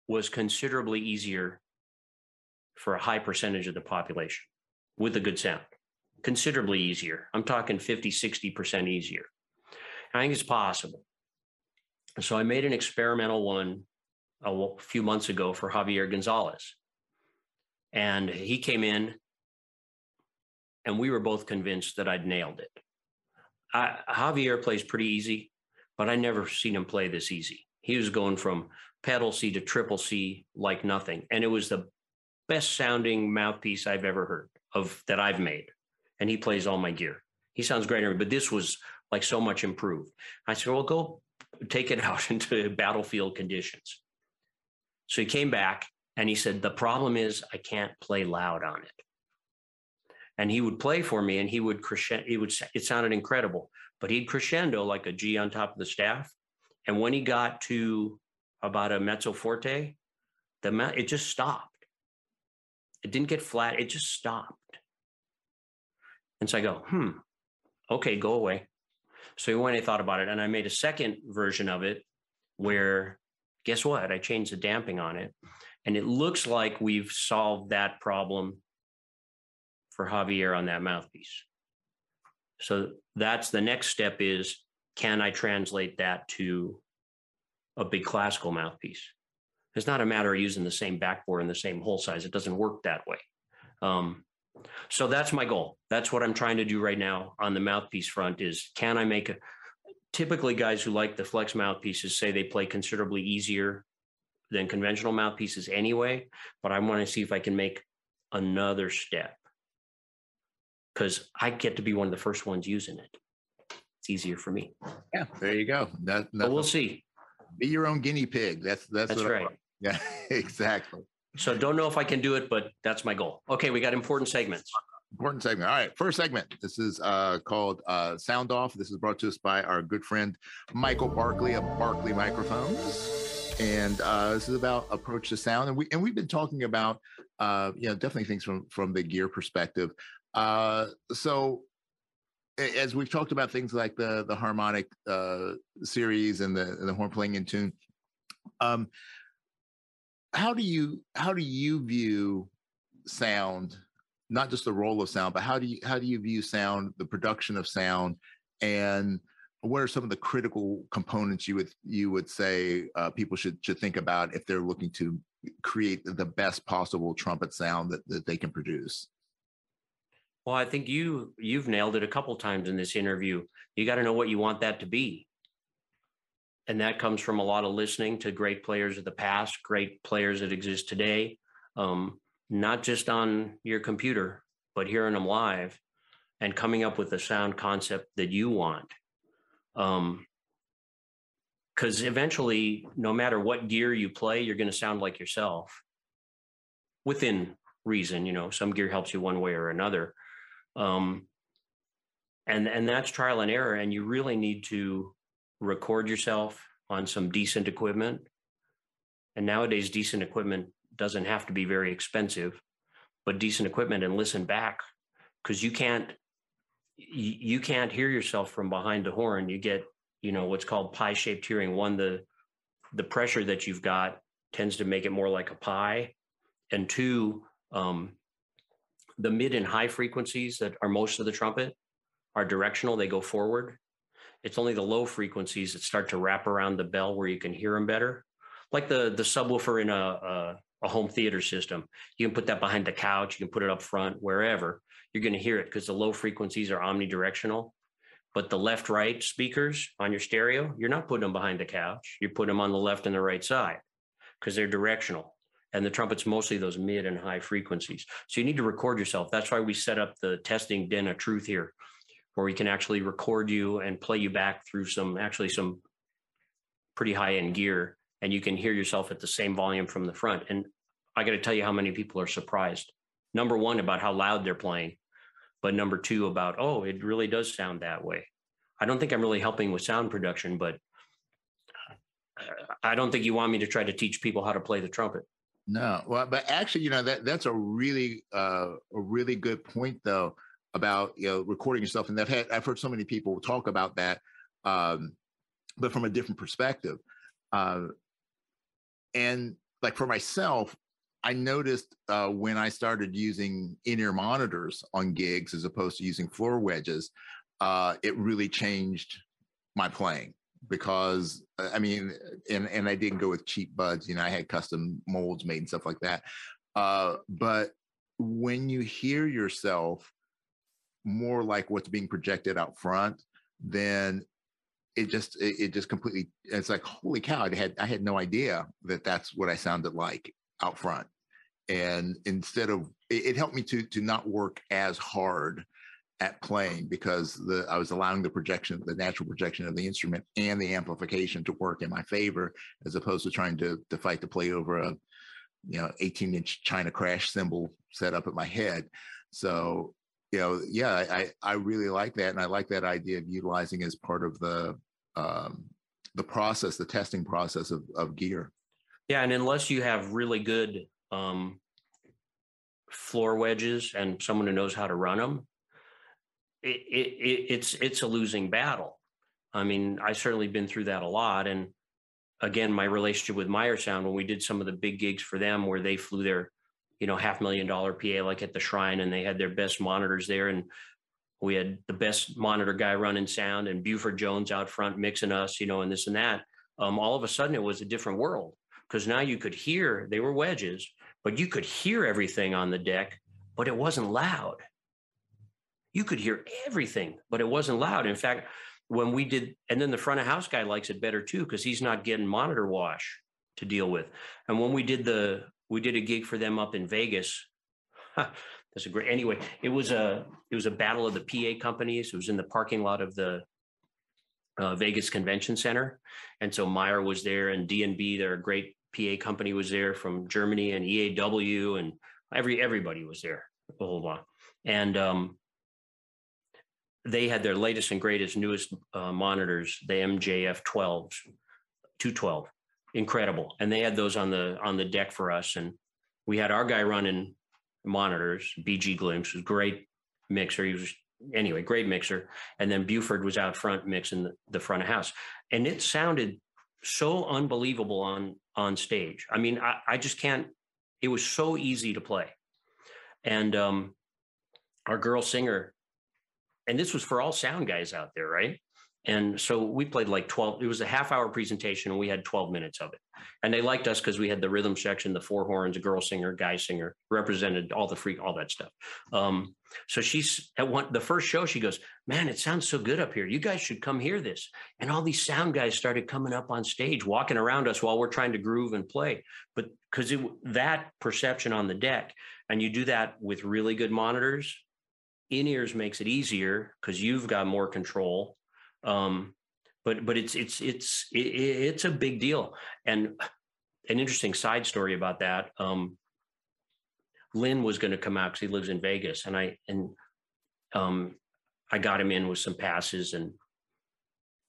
was considerably easier for a high percentage of the population with a good sound. Considerably easier. I'm talking 50, 60% easier. I think it's possible. So I made an experimental one a few months ago for Javier Gonzalez. And he came in and we were both convinced that I'd nailed it. I, Javier plays pretty easy, but I never seen him play this easy. He was going from pedal C to triple C like nothing, and it was the best sounding mouthpiece I've ever heard of that I've made. And he plays all my gear. He sounds great, but this was like so much improved. I said, "Well, go take it [laughs] out into battlefield conditions." So he came back and he said, "The problem is I can't play loud on it." And he would play for me and he would crescendo he would it sounded incredible but he'd crescendo like a g on top of the staff. And when he got to about a mezzo forte the it just stopped. It didn't get flat it just stopped. And so i go hmm okay go away. So he went i thought about it and i made a second version of it where guess what? I changed the damping on it and it looks like we've solved that problem for Javier on that mouthpiece. So that's the next step is can I translate that to a big classical mouthpiece? It's not a matter of using the same backbore and the same hole size. It doesn't work that way. Um, so that's my goal. That's what I'm trying to do right now on the mouthpiece front is can I make a typically guys who like the flex mouthpieces say they play considerably easier than conventional mouthpieces anyway, but I want to see if I can make another step because I get to be one of the first ones using it. It's easier for me. Yeah, there you go. That, but we'll see. Be your own guinea pig. That's that's, that's right. [laughs] Yeah, exactly. So don't know if I can do it, but that's my goal. Okay, we got important segments. Important segment. All right, first segment. This is uh, called uh, Sound Off. This is brought to us by our good friend Michael Barkley of Barkley Microphones, and uh, this is about approach to sound. And we and we've been talking about uh, you know definitely things from from the gear perspective. Uh, so as we've talked about things like the the harmonic uh, series and the the horn playing in tune, um, how do you how do you view sound? Not just the role of sound, but how do you how do you view sound, the production of sound, and what are some of the critical components you would you would say uh, people should should think about if they're looking to create the best possible trumpet sound that, that they can produce? Well, I think you you've nailed it a couple times in this interview. You got to know what you want that to be. And that comes from a lot of listening to great players of the past, great players that exist today, um, not just on your computer, but hearing them live and coming up with a sound concept that you want. Um, because eventually, no matter what gear you play, you're going to sound like yourself within reason. You know, some gear helps you one way or another, um, and and that's trial and error and you really need to record yourself on some decent equipment. And nowadays decent equipment doesn't have to be very expensive but decent equipment and listen back because you can't you can't hear yourself from behind the horn. You get you know what's called pie shaped hearing. One the the pressure that you've got tends to make it more like a pie. And two um, the mid and high frequencies that are most of the trumpet are directional, they go forward. It's only the low frequencies that start to wrap around the bell where you can hear them better. Like the, the subwoofer in a, a, a home theater system. You can put that behind the couch, you can put it up front, wherever. You're going to hear it because the low frequencies are omnidirectional. But the left right speakers on your stereo, you're not putting them behind the couch. You put them on the left and the right side because they're directional and the trumpet's mostly those mid and high frequencies. So you need to record yourself. That's why we set up the testing den of truth here, where we can actually record you and play you back through some actually some pretty high end gear and you can hear yourself at the same volume from the front. And I got to tell you how many people are surprised. Number one, about how loud they're playing, but number two, about, oh, it really does sound that way. I don't think I'm really helping with sound production, but uh, I don't think you want me to try to teach people how to play the trumpet. No, well, but actually, you know that that's a really uh, a really good point though about you know recording yourself, and I've had I've heard so many people talk about that, um, but from a different perspective. Uh, and like for myself, I noticed uh, when I started using in-ear monitors on gigs as opposed to using floor wedges, uh, it really changed my playing because uh, I mean, and and I didn't go with cheap buds. You know, I had custom molds made and stuff like that. Uh, but when you hear yourself more like what's being projected out front, then it just it, it just completely it's like holy cow! I had I had no idea that that's what I sounded like out front. And instead of it, it helped me to to not work as hard at playing because the I was allowing the projection, the natural projection of the instrument and the amplification to work in my favor, as opposed to trying to to fight to play over a you know 18 inch China crash cymbal set up at my head. So you know, yeah, I I really like that, and I like that idea of utilizing as part of the um, the process, the testing process of of gear. Yeah, and unless you have really good um, floor wedges and someone who knows how to run them, it, it, it's it's a losing battle. I mean, I certainly been through that a lot. And again, my relationship with Meyer Sound when we did some of the big gigs for them, where they flew their, you know, half million dollar PA like at the Shrine, and they had their best monitors there, and we had the best monitor guy running sound, and Buford Jones out front mixing us, you know, and this and that. Um, all of a sudden, it was a different world because now you could hear they were wedges, but you could hear everything on the deck, but it wasn't loud you could hear everything, but it wasn't loud. In fact, when we did, and then the front of house guy likes it better too because he's not getting monitor wash to deal with. And when we did the, we did a gig for them up in Vegas. [laughs] that's a great. Anyway, it was a it was a battle of the PA companies. It was in the parking lot of the uh, Vegas Convention Center, and so Meyer was there, and D and B, their great PA company, was there from Germany, and EAW, and every everybody was there. Hold on, and um, they had their latest and greatest, newest uh, monitors, the MJF 12s, 212, incredible. And they had those on the on the deck for us, and we had our guy running monitors. BG Glimpse was great mixer. He was anyway great mixer, and then Buford was out front mixing the, the front of house, and it sounded so unbelievable on on stage. I mean, I, I just can't. It was so easy to play, and um, our girl singer and this was for all sound guys out there, right? And so we played like 12, it was a half hour presentation and we had 12 minutes of it. And they liked us because we had the rhythm section, the four horns, a girl singer, guy singer, represented all the freak, all that stuff. Um, so she's at one, the first show, she goes, Man, it sounds so good up here. You guys should come hear this. And all these sound guys started coming up on stage, walking around us while we're trying to groove and play. But because that perception on the deck, and you do that with really good monitors, in ears makes it easier because you've got more control. Um, but but it's it's it's it, it's a big deal. And an interesting side story about that. Um, Lynn was going to come out because he lives in Vegas, and I and um, I got him in with some passes, and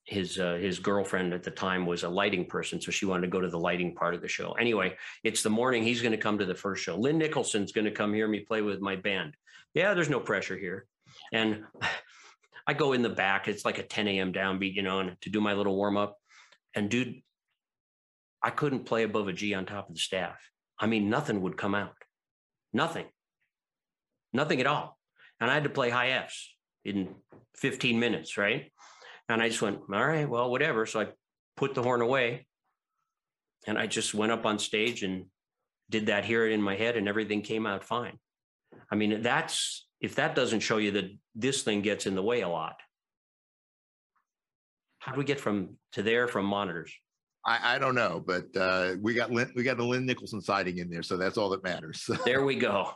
his uh, his girlfriend at the time was a lighting person, so she wanted to go to the lighting part of the show. Anyway, it's the morning. He's going to come to the first show. Lynn Nicholson's going to come hear me play with my band. Yeah, there's no pressure here, and [sighs] I go in the back. It's like a 10 a.m. downbeat, you know, and to do my little warm up. And dude, I couldn't play above a G on top of the staff. I mean, nothing would come out. Nothing. Nothing at all. And I had to play high Fs in 15 minutes, right? And I just went, all right, well, whatever. So I put the horn away and I just went up on stage and did that, hear it in my head, and everything came out fine. I mean, that's if that doesn't show you that this thing gets in the way a lot. How do we get from to there from monitors? I, I don't know, but uh, we got Lynn, we got the Lynn Nicholson sighting in there, so that's all that matters. there we go.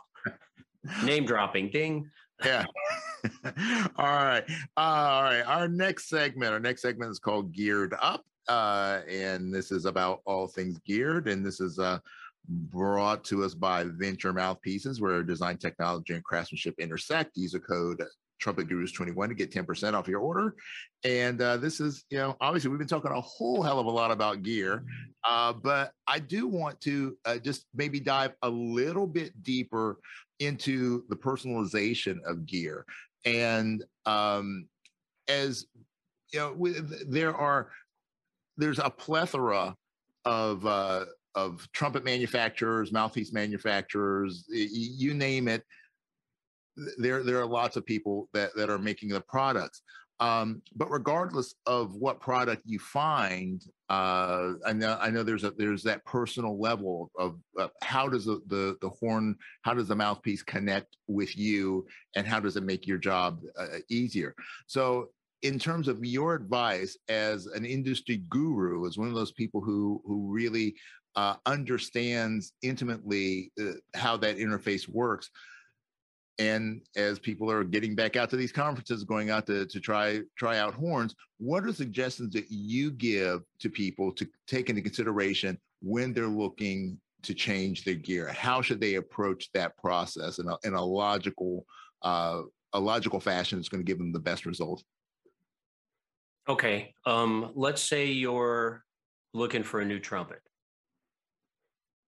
Name dropping, ding. Yeah. [laughs] all right. Uh, all right. Our next segment, our next segment is called Geared Up. uh, and this is about all things geared. And this is uh, brought to us by Venture Mouthpieces, where design technology and craftsmanship intersect. Use a code Trumpet Gurus 21 to get 10% off your order. And uh, this is, you know, obviously we've been talking a whole hell of a lot about gear, uh, but I do want to uh, just maybe dive a little bit deeper into the personalization of gear. And um, as you know, there are there's a plethora of uh, of trumpet manufacturers, mouthpiece manufacturers, you name it. There, there are lots of people that, that are making the products. Um, but regardless of what product you find, uh, I know I know there's a there's that personal level of how does the, the, the horn, how does the mouthpiece connect with you, and how does it make your job uh, easier? So in terms of your advice as an industry guru, as one of those people who who really uh, understands intimately uh, how that interface works, and as people are getting back out to these conferences, going out to to try try out horns, what are suggestions that you give to people to take into consideration when they're looking to change their gear? How should they approach that process in a, in a logical uh, a logical fashion that's going to give them the best results? Okay. Um, let's say you're looking for a new trumpet.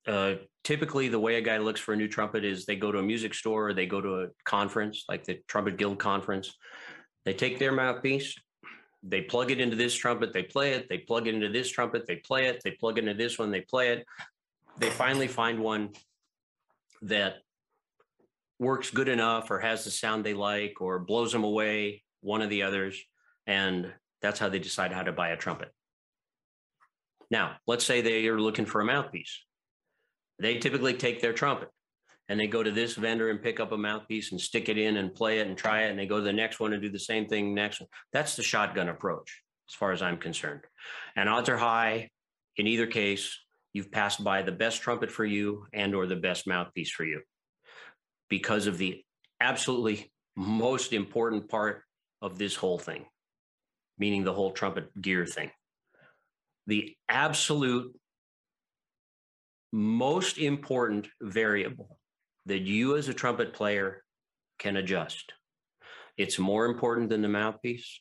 Uh, typically, the way a guy looks for a new trumpet is they go to a music store or they go to a conference, like the Trumpet Guild conference. They take their mouthpiece, they plug it into this trumpet, they play it, they plug it into this trumpet, they play it, they plug it into this one, they play it. They finally find one that works good enough or has the sound they like or blows them away, one of the others. And that's how they decide how to buy a trumpet. Now, let's say they are looking for a mouthpiece. They typically take their trumpet and they go to this vendor and pick up a mouthpiece and stick it in and play it and try it. And they go to the next one and do the same thing next one. That's the shotgun approach, as far as I'm concerned. And odds are high in either case, you've passed by the best trumpet for you and or the best mouthpiece for you because of the absolutely most important part of this whole thing meaning the whole trumpet gear thing. The absolute most important variable that you as a trumpet player can adjust. It's more important than the mouthpiece.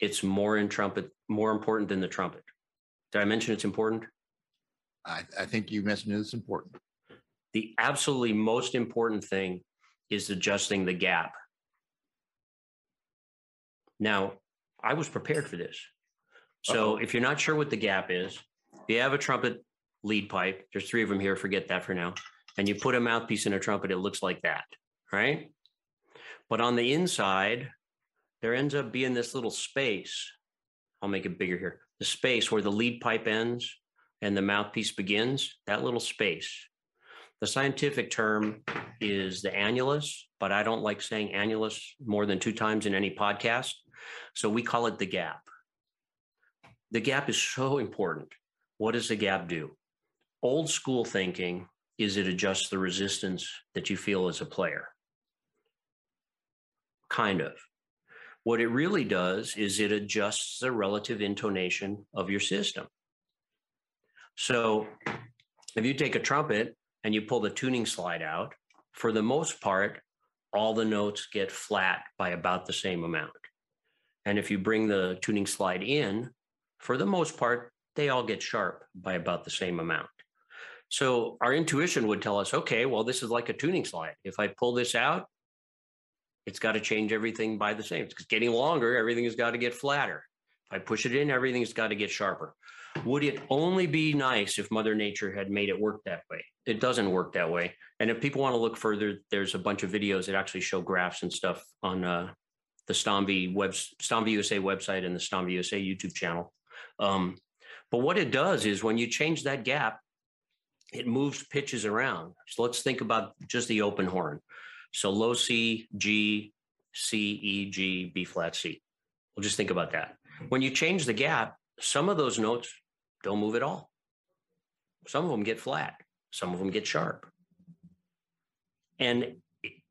It's more in trumpet, more important than the trumpet. Did I mention it's important? I, I think you mentioned it's important. The absolutely most important thing is adjusting the gap. Now, I was prepared for this. So Uh-oh. if you're not sure what the gap is, if you have a trumpet lead pipe, there's three of them here, forget that for now. And you put a mouthpiece in a trumpet, it looks like that, right? But on the inside, there ends up being this little space. I'll make it bigger here. The space where the lead pipe ends and the mouthpiece begins, that little space. The scientific term is the annulus, but I don't like saying annulus more than two times in any podcast. So we call it the gap. The gap is so important. What does the gap do? Old school thinking is it adjusts the resistance that you feel as a player. Kind of. What it really does is it adjusts the relative intonation of your system. So if you take a trumpet and you pull the tuning slide out, for the most part, all the notes get flat by about the same amount. And if you bring the tuning slide in, for the most part, they all get sharp by about the same amount. So our intuition would tell us, okay, well, this is like a tuning slide. If I pull this out, it's got to change everything by the same. It's getting longer, everything has got to get flatter. If I push it in, everything's got to get sharper. Would it only be nice if Mother Nature had made it work that way? It doesn't work that way. And if people want to look further, there's a bunch of videos that actually show graphs and stuff on uh, the Stomvi web, Stomvi USA website and the Stomvi USA YouTube channel. Um, but what it does is when you change that gap, it moves pitches around. So let's think about just the open horn. So low C, G, C, E, G, B flat C. We'll just think about that. When you change the gap, some of those notes don't move at all. Some of them get flat. Some of them get sharp. And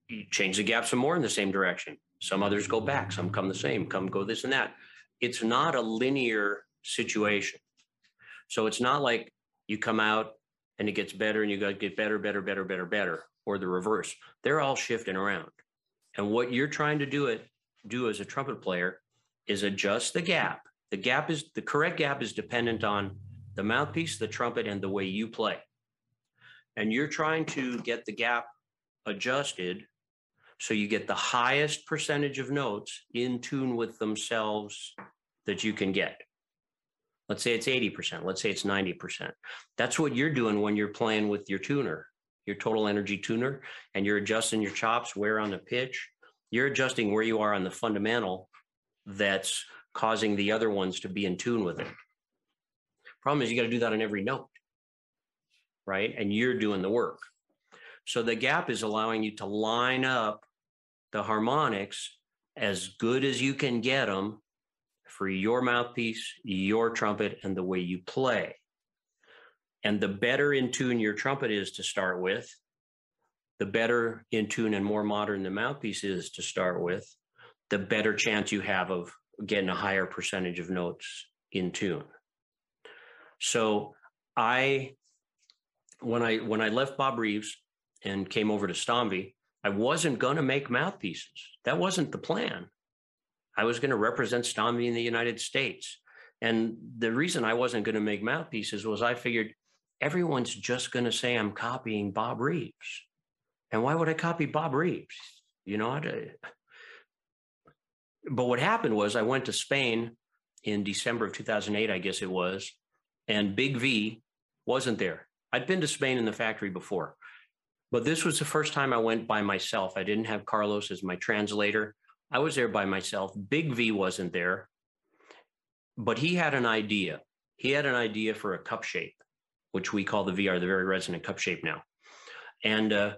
you change the gap some more in the same direction. Some others go back, some come the same, come go this and that. It's not a linear situation. So it's not like you come out and it gets better and you got to get better, better, better, better, better, or the reverse. They're all shifting around. And what you're trying to do it do as a trumpet player is adjust the gap. The gap is the correct gap is dependent on the mouthpiece, the trumpet, and the way you play. And you're trying to get the gap adjusted so you get the highest percentage of notes in tune with themselves that you can get. Let's say it's 80%, let's say it's 90%. That's what you're doing when you're playing with your tuner, your total energy tuner, and you're adjusting your chops, where on the pitch. You're adjusting where you are on the fundamental that's causing the other ones to be in tune with it. Problem is, you got to do that on every note, right? And you're doing the work. So the gap is allowing you to line up the harmonics as good as you can get them for your mouthpiece, your trumpet, and the way you play. And the better in tune your trumpet is to start with, the better in tune and more modern the mouthpiece is to start with, the better chance you have of getting a higher percentage of notes in tune. So I when I when I left Bob Reeves and came over to Stomvi, I wasn't going to make mouthpieces. That wasn't the plan. I was going to represent Stomvi in the United States. And the reason I wasn't going to make mouthpieces was I figured everyone's just going to say I'm copying Bob Reeves. And why would I copy Bob Reeves? You know, I'd, uh, but what happened was I went to Spain in December of 2008, I guess it was, and Big V wasn't there. I'd been to Spain in the factory before, but this was the first time I went by myself. I didn't have Carlos as my translator. I was there by myself. Big V wasn't there, but he had an idea. He had an idea for a cup shape, which we call the VR, the very resonant cup shape now. And uh,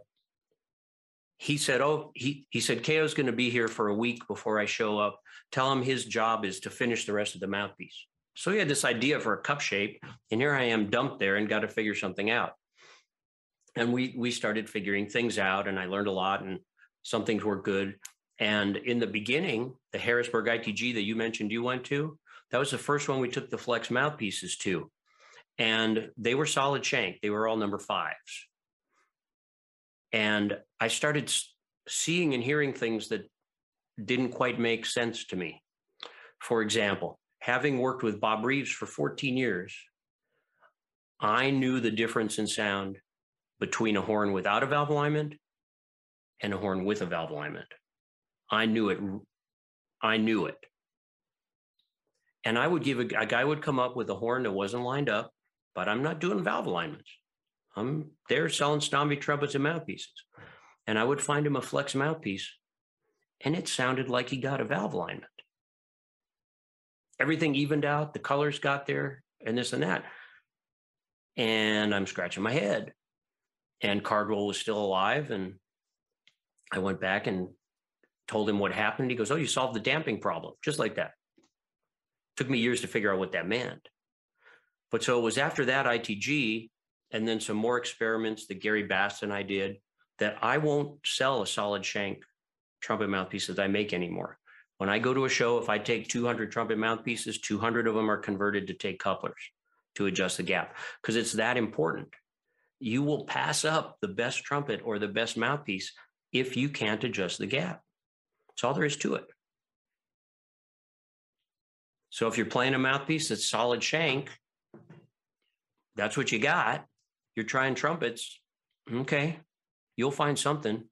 he said, "Oh, he he said KO's going to be here for a week before I show up. Tell him his job is to finish the rest of the mouthpiece." So he had this idea for a cup shape, and here I am dumped there and got to figure something out. And we we started figuring things out, and I learned a lot, and some things were good. And in the beginning, the Harrisburg ITG that you mentioned you went to, that was the first one we took the flex mouthpieces to. And they were solid shank. They were all number fives. And I started seeing and hearing things that didn't quite make sense to me. For example, having worked with Bob Reeves for 14 years, I knew the difference in sound between a horn without a valve alignment and a horn with a valve alignment. I knew it. I knew it. And I would give a, a guy would come up with a horn that wasn't lined up, but I'm not doing valve alignments. I'm there selling Stomvi trumpets and mouthpieces. And I would find him a flex mouthpiece, and it sounded like he got a valve alignment. Everything evened out, the colors got there, and this and that. And I'm scratching my head. And Cardwell was still alive. And I went back and told him what happened. He goes, Oh, you solved the damping problem, just like that. Took me years to figure out what that meant. But so it was after that ITG and then some more experiments that Gary Bass and I did that I won't sell a solid shank trumpet mouthpiece that I make anymore. When I go to a show, if I take 200 trumpet mouthpieces, 200 of them are converted to take couplers to adjust the gap because it's that important. You will pass up the best trumpet or the best mouthpiece if you can't adjust the gap. That's all there is to it. So if you're playing a mouthpiece that's solid shank, that's what you got. You're trying trumpets. Okay. You'll find something,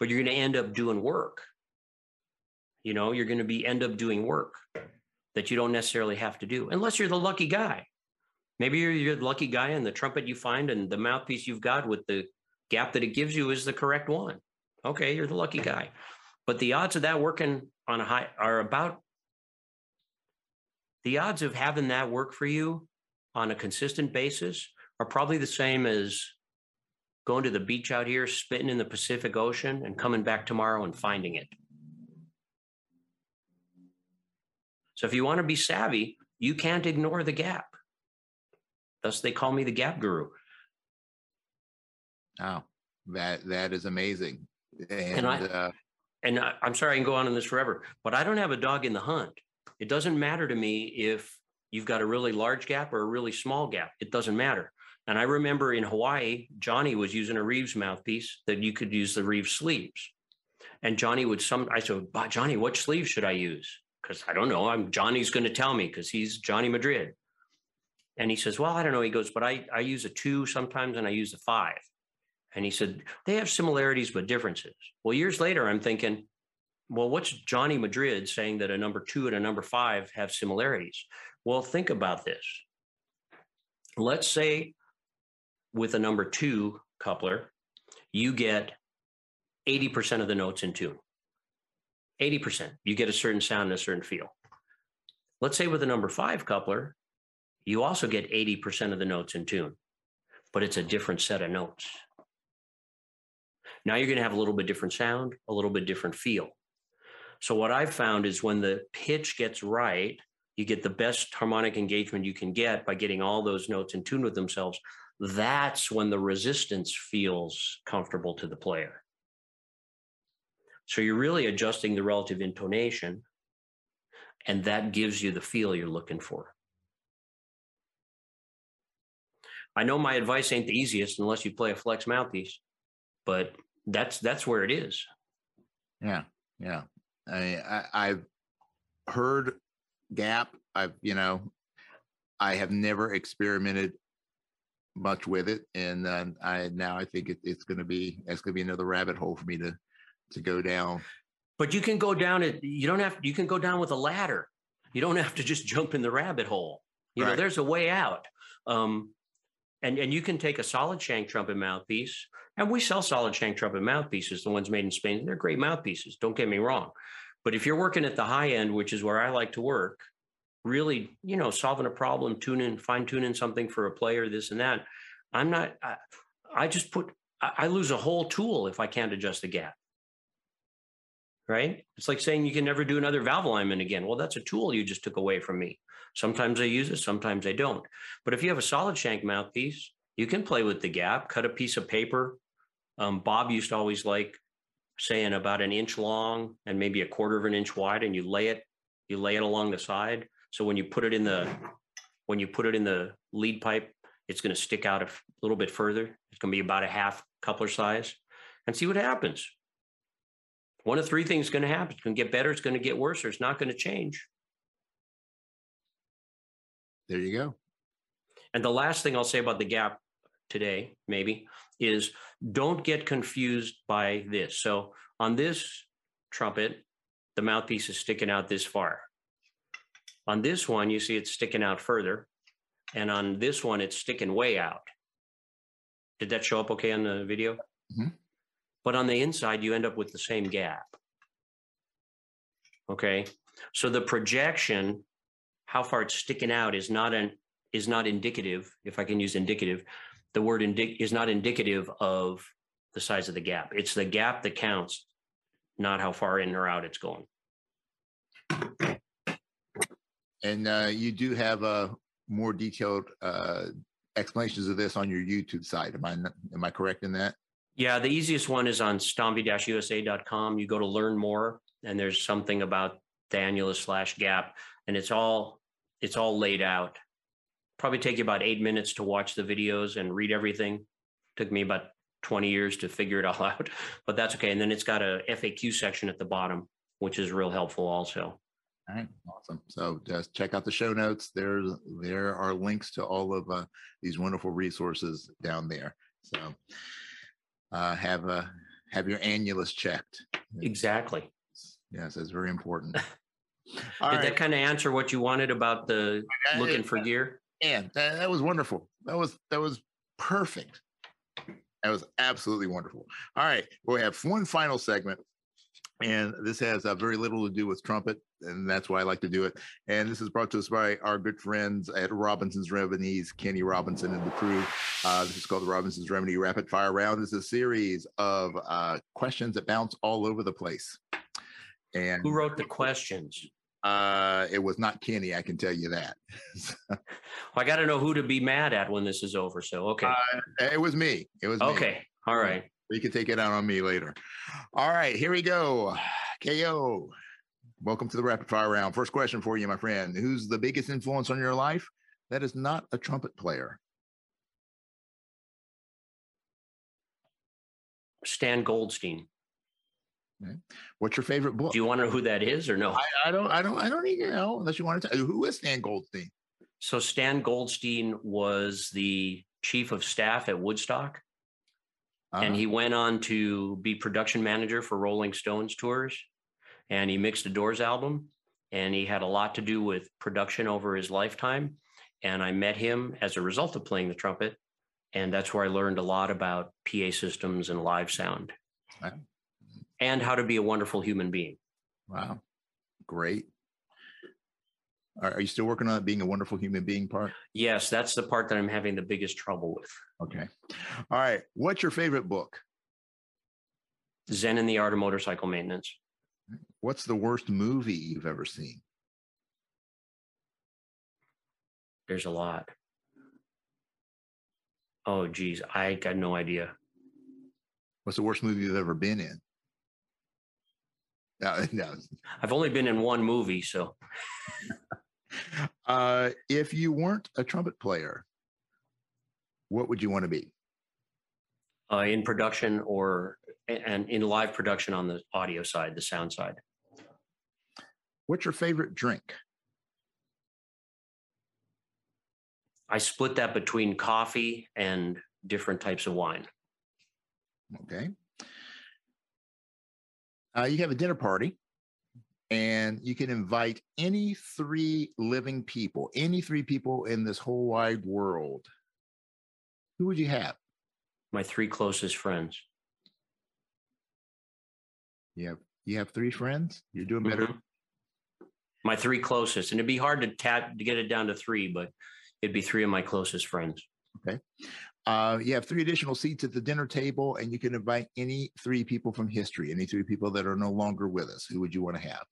but you're going to end up doing work. You know, you're going to be end up doing work that you don't necessarily have to do unless you're the lucky guy. Maybe you're, you're the lucky guy and the trumpet you find and the mouthpiece you've got with the gap that it gives you is the correct one. Okay, you're the lucky guy. But the odds of that working on a high are about the odds of having that work for you on a consistent basis are probably the same as going to the beach out here, spitting in the Pacific Ocean, and coming back tomorrow and finding it. So if you want to be savvy, you can't ignore the gap. Thus, they call me the gap guru. Oh, that that is amazing. And, and I, uh, and I'm sorry I can go on in this forever, but I don't have a dog in the hunt. It doesn't matter to me if you've got a really large gap or a really small gap. It doesn't matter. And I remember in Hawaii, Johnny was using a Reeves mouthpiece that you could use the Reeves sleeves. And Johnny would some, I said, Johnny, what sleeve should I use? Because I don't know. I'm Johnny's going to tell me because he's Johnny Madrid. And he says, Well, I don't know. He goes, But I, I use a two sometimes and I use a five. And he said, They have similarities but differences. Well, years later, I'm thinking, Well, what's Johnny Madrid saying that a number two and a number five have similarities? Well, think about this. Let's say with a number two coupler, you get 80% of the notes in tune. 80%. You get a certain sound and a certain feel. Let's say with a number five coupler, you also get 80% of the notes in tune, but it's a different set of notes. Now you're going to have a little bit different sound, a little bit different feel. So, what I've found is when the pitch gets right, you get the best harmonic engagement you can get by getting all those notes in tune with themselves. That's when the resistance feels comfortable to the player. So, you're really adjusting the relative intonation, and that gives you the feel you're looking for. I know my advice ain't the easiest unless you play a flex mouthpiece, but that's that's where it is. Yeah, yeah. I, I I've heard Gap. I've you know, I have never experimented much with it, and uh, I now I think it, it's going to be it's going to be another rabbit hole for me to to go down. But you can go down it. You don't have. You can go down with a ladder. You don't have to just jump in the rabbit hole. You right. know, there's a way out. Um, and and you can take a solid shank trumpet mouthpiece, and we sell solid shank trumpet mouthpieces, the ones made in Spain. They're great mouthpieces. Don't get me wrong, but if you're working at the high end, which is where I like to work, really, you know, solving a problem, tuning, fine tuning something for a player, this and that. I'm not. I, I just put. I, I lose a whole tool if I can't adjust the gap right? It's like saying you can never do another valve alignment again. Well, that's a tool you just took away from me. Sometimes I use it, sometimes I don't. But if you have a solid shank mouthpiece, you can play with the gap, cut a piece of paper. Um, Bob used to always like saying about an inch long and maybe a quarter of an inch wide, and you lay it, you lay it along the side. So when you put it in the when you put it in the lead pipe, it's going to stick out a little bit further. It's going to be about a half coupler size, and see what happens. One of three things is going to happen. It's going to get better. It's going to get worse, or it's not going to change. There you go. And the last thing I'll say about the gap today, maybe, is don't get confused by this. So on this trumpet, the mouthpiece is sticking out this far. On this one, you see it's sticking out further. And on this one, it's sticking way out. Did that show up okay on the video? Mm-hmm. But on the inside, you end up with the same gap. Okay. So the projection how far it's sticking out is not an is not indicative if i can use indicative the word indi- is not indicative of the size of the gap. It's the gap that counts not how far in or out it's going. And uh, you do have uh, more detailed uh, explanations of this on your youtube site. Am i am i correct in that? Yeah the easiest one is on stomvi-usa.com you go to learn more and there's something about the annulus slash gap and it's all it's all laid out. Probably take you about eight minutes to watch the videos and read everything. Took me about 20 years to figure it all [laughs] out, but that's okay. And then it's got a FAQ section at the bottom, which is real helpful also. All right, awesome. So just check out the show notes. There's there are links to all of uh, these wonderful resources down there. So uh, have a uh, have your annulus checked. Exactly. Yes, that's very important. [laughs] Did right. that kind of answer what you wanted about the looking for gear? Yeah, that, that was wonderful. That was that was perfect. That was absolutely wonderful. All right, we have one final segment, and this has uh, very little to do with trumpet, and that's why I like to do it. And this is brought to us by our good friends at Robinson's Remedies, Kenny Robinson and the crew. Uh, this is called the Robinson's Remedy Rapid Fire Round. Is a series of uh, questions that bounce all over the place. And who wrote the questions? Uh, it was not Kenny. I can tell you that. [laughs] well, I got to know who to be mad at when this is over. So okay, uh, it was me. It was okay. Me. All right. You can take it out on me later. All right, here we go. KO. Welcome to the rapid fire round. First question for you, my friend. Who's the biggest influence on your life that is not a trumpet player? Stan Goldstein. What's your favorite book? Do you want to know who that is or no? I, I don't. I don't. I don't even know unless you want to tell. Who is Stan Goldstein? So Stan Goldstein was the chief of staff at Woodstock, uh-huh. and he went on to be production manager for Rolling Stones tours, and he mixed the Doors album, and he had a lot to do with production over his lifetime. And I met him as a result of playing the trumpet, and that's where I learned a lot about PA systems and live sound. And how to be a wonderful human being. Wow, great. Are, you still working on being a wonderful human being part? Yes, that's the part that I'm having the biggest trouble with. Okay. All right. What's your favorite book? Zen and the Art of Motorcycle Maintenance. What's the worst movie you've ever seen? There's a lot. Oh, geez. I got no idea. What's the worst movie you've ever been in? No, no. I've only been in one movie, so. [laughs] uh, if you weren't a trumpet player, what would you want to be? Uh, in production or and in live production on the audio side, the sound side. What's your favorite drink? I split that between coffee and different types of wine. Okay. Uh, you have a dinner party and you can invite any three living people, any three people in this whole wide world. Who would you have? My three closest friends. You have you have three friends? You're doing better. Mm-hmm. My three closest. And it'd be hard to tap to get it down to three, but it'd be three of my closest friends. Okay. Uh, you have three additional seats at the dinner table, and you can invite any three people from history, any three people that are no longer with us. Who would you want to have?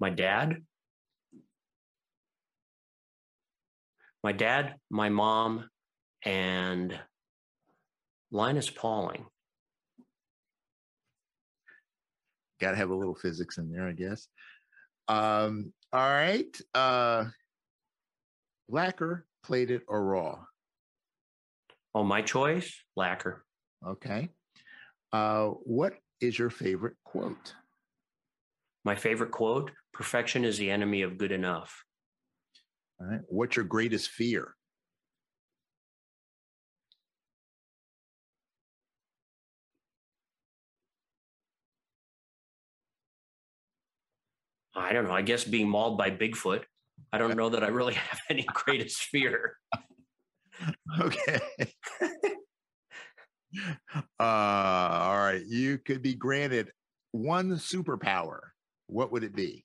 My dad, my dad, my mom, and Linus Pauling. Got to have a little physics in there, I guess. Um, all right. Uh, lacquer, plated, or raw? Oh, my choice, lacquer. Okay. Uh, what is your favorite quote? My favorite quote perfection is the enemy of good enough. All right. What's your greatest fear? I don't know. I guess being mauled by Bigfoot. I don't know that I really [laughs] have any greatest fear. [laughs] okay. uh, all right. You could be granted one superpower. What would it be?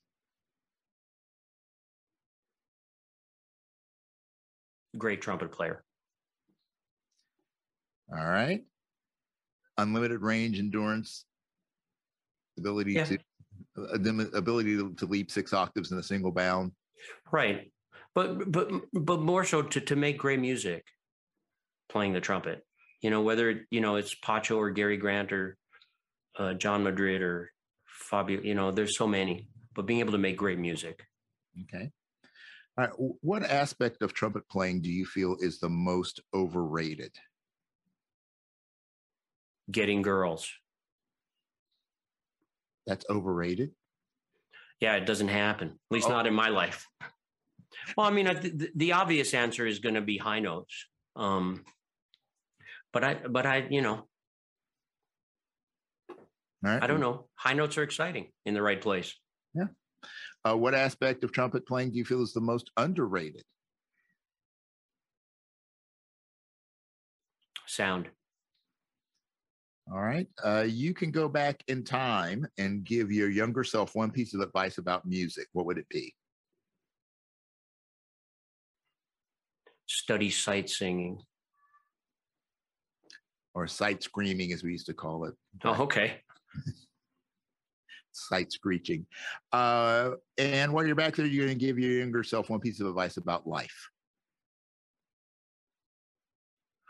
Great trumpet player. All right. Unlimited range, endurance, ability yeah. to ability to, to leap six octaves in a single bound. Right, but but but more so to to make great music, playing the trumpet. You know whether you know it's Poncho or Gary Grant or uh, John Madrid or Fabio. You know there's so many, but being able to make great music. Okay. All right. What aspect of trumpet playing do you feel is the most overrated? Getting girls that's overrated? Yeah, it doesn't happen. At least oh. not in my life. Well, I mean, the, the obvious answer is going to be high notes. Um, but I, but I, you know, right. I don't know. High notes are exciting in the right place. Yeah. Uh, what aspect of trumpet playing do you feel is the most underrated? Sound. All right. Uh, you can go back in time and give your younger self one piece of advice about music. What would it be? Study sight singing. Or sight screaming, as we used to call it. Oh, okay. [laughs] sight screeching. Uh, and while you're back there, you're going to give your younger self one piece of advice about life.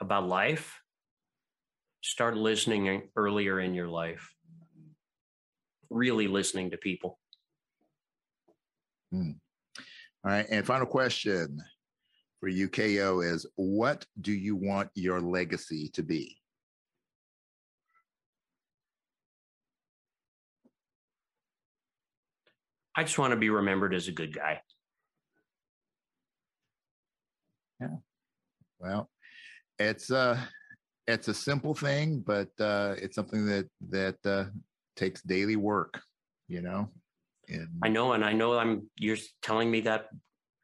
About life? Start listening earlier in your life. Really listening to people. Hmm. All right. And final question for UKO is what do you want your legacy to be? I just want to be remembered as a good guy. Yeah. Well, it's uh it's a simple thing, but uh it's something that that uh takes daily work, you know. And I know, and I know I'm you're telling me that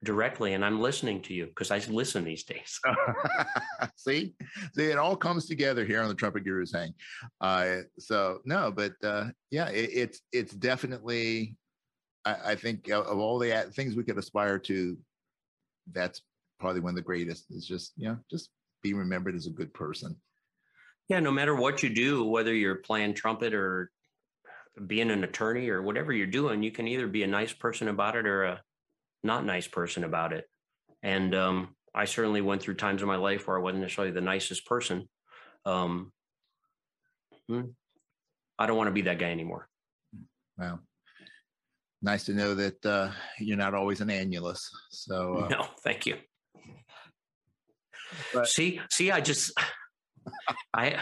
directly and I'm listening to you because I listen these days. [laughs] See, see, it all comes together here on the Trumpet Gurus Hang. Uh, so no, but uh, yeah, it, it's it's definitely I, I think of all the things we could aspire to, that's probably one of the greatest. Is just you know just be remembered as a good person. Yeah, no matter what you do, whether you're playing trumpet or being an attorney or whatever you're doing, you can either be a nice person about it or a not nice person about it. And um, I certainly went through times in my life where I wasn't necessarily the nicest person. Um, hmm, I don't want to be that guy anymore. Wow nice to know that uh, you're not always an annulus. So uh, [laughs] no, thank you. But, see, see, I just, I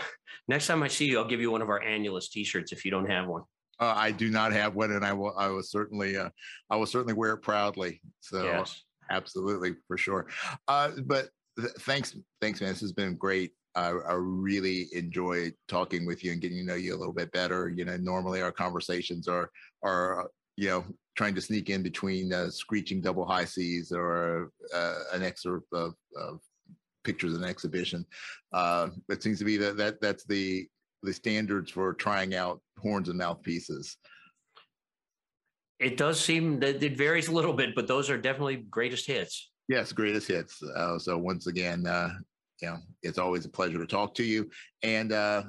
next time I see you, I'll give you one of our annulus T-shirts if you don't have one. Uh, I do not have one, and I will. I will certainly. Uh, I will certainly wear it proudly. So yes. absolutely for sure. Uh, but th- thanks, thanks, man. This has been great. I, I really enjoy talking with you and getting to know you a little bit better. You know, normally our conversations are are you know, trying to sneak in between uh, screeching double high Cs or uh, an excerpt of, of, pictures in an exhibition. Uh, it seems to be that, that that's the the standards for trying out horns and mouthpieces. It does seem that it varies a little bit, but those are definitely greatest hits. Yes, greatest hits. Uh, so once again, uh, you know, it's always a pleasure to talk to you. And uh,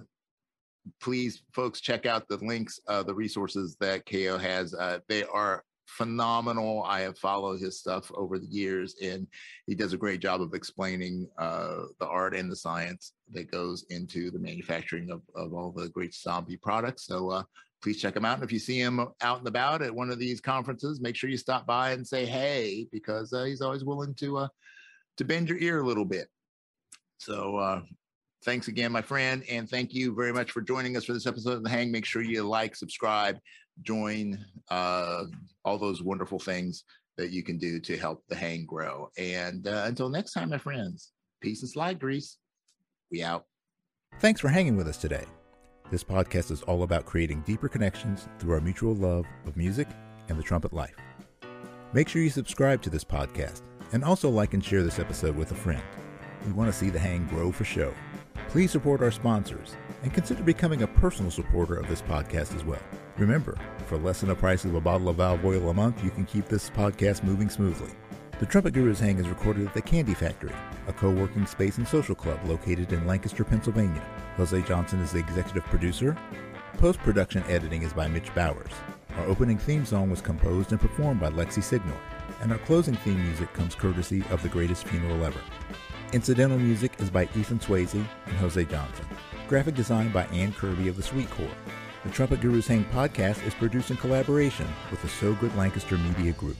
please, folks, check out the links, uh, the resources that KO has. Uh, they are phenomenal. I have followed his stuff over the years, and he does a great job of explaining uh, the art and the science that goes into the manufacturing of, of all the great Stomvi products. So uh, please check him out. And if you see him out and about at one of these conferences, make sure you stop by and say hey, because uh, he's always willing to uh, to bend your ear a little bit. So uh, thanks again, my friend. And thank you very much for joining us for this episode of The Hang. Make sure you like, subscribe, join uh, all those wonderful things that you can do to help The Hang grow. And uh, until next time, my friends, peace and slide grease. We out. Thanks for hanging with us today. This podcast is all about creating deeper connections through our mutual love of music and the trumpet life. Make sure you subscribe to this podcast and also like and share this episode with a friend. We want to see the hang grow for show. Please support our sponsors and consider becoming a personal supporter of this podcast as well. Remember, for less than the price of a bottle of valve oil a month, you can keep this podcast moving smoothly. The Trumpet Gurus Hang is recorded at the Candy Factory, a co-working space and social club located in Lancaster, Pennsylvania. Jose Johnson is the executive producer. Post-production editing is by Mitch Bowers. Our opening theme song was composed and performed by Lexi Signal, and our closing theme music comes courtesy of The Greatest Funeral Ever. Incidental music is by Ethan Swayze and Jose Johnson. Graphic design by Ann Kirby of the Sweet Corps. The Trumpet Gurus Hang podcast is produced in collaboration with the So Good Lancaster Media Group.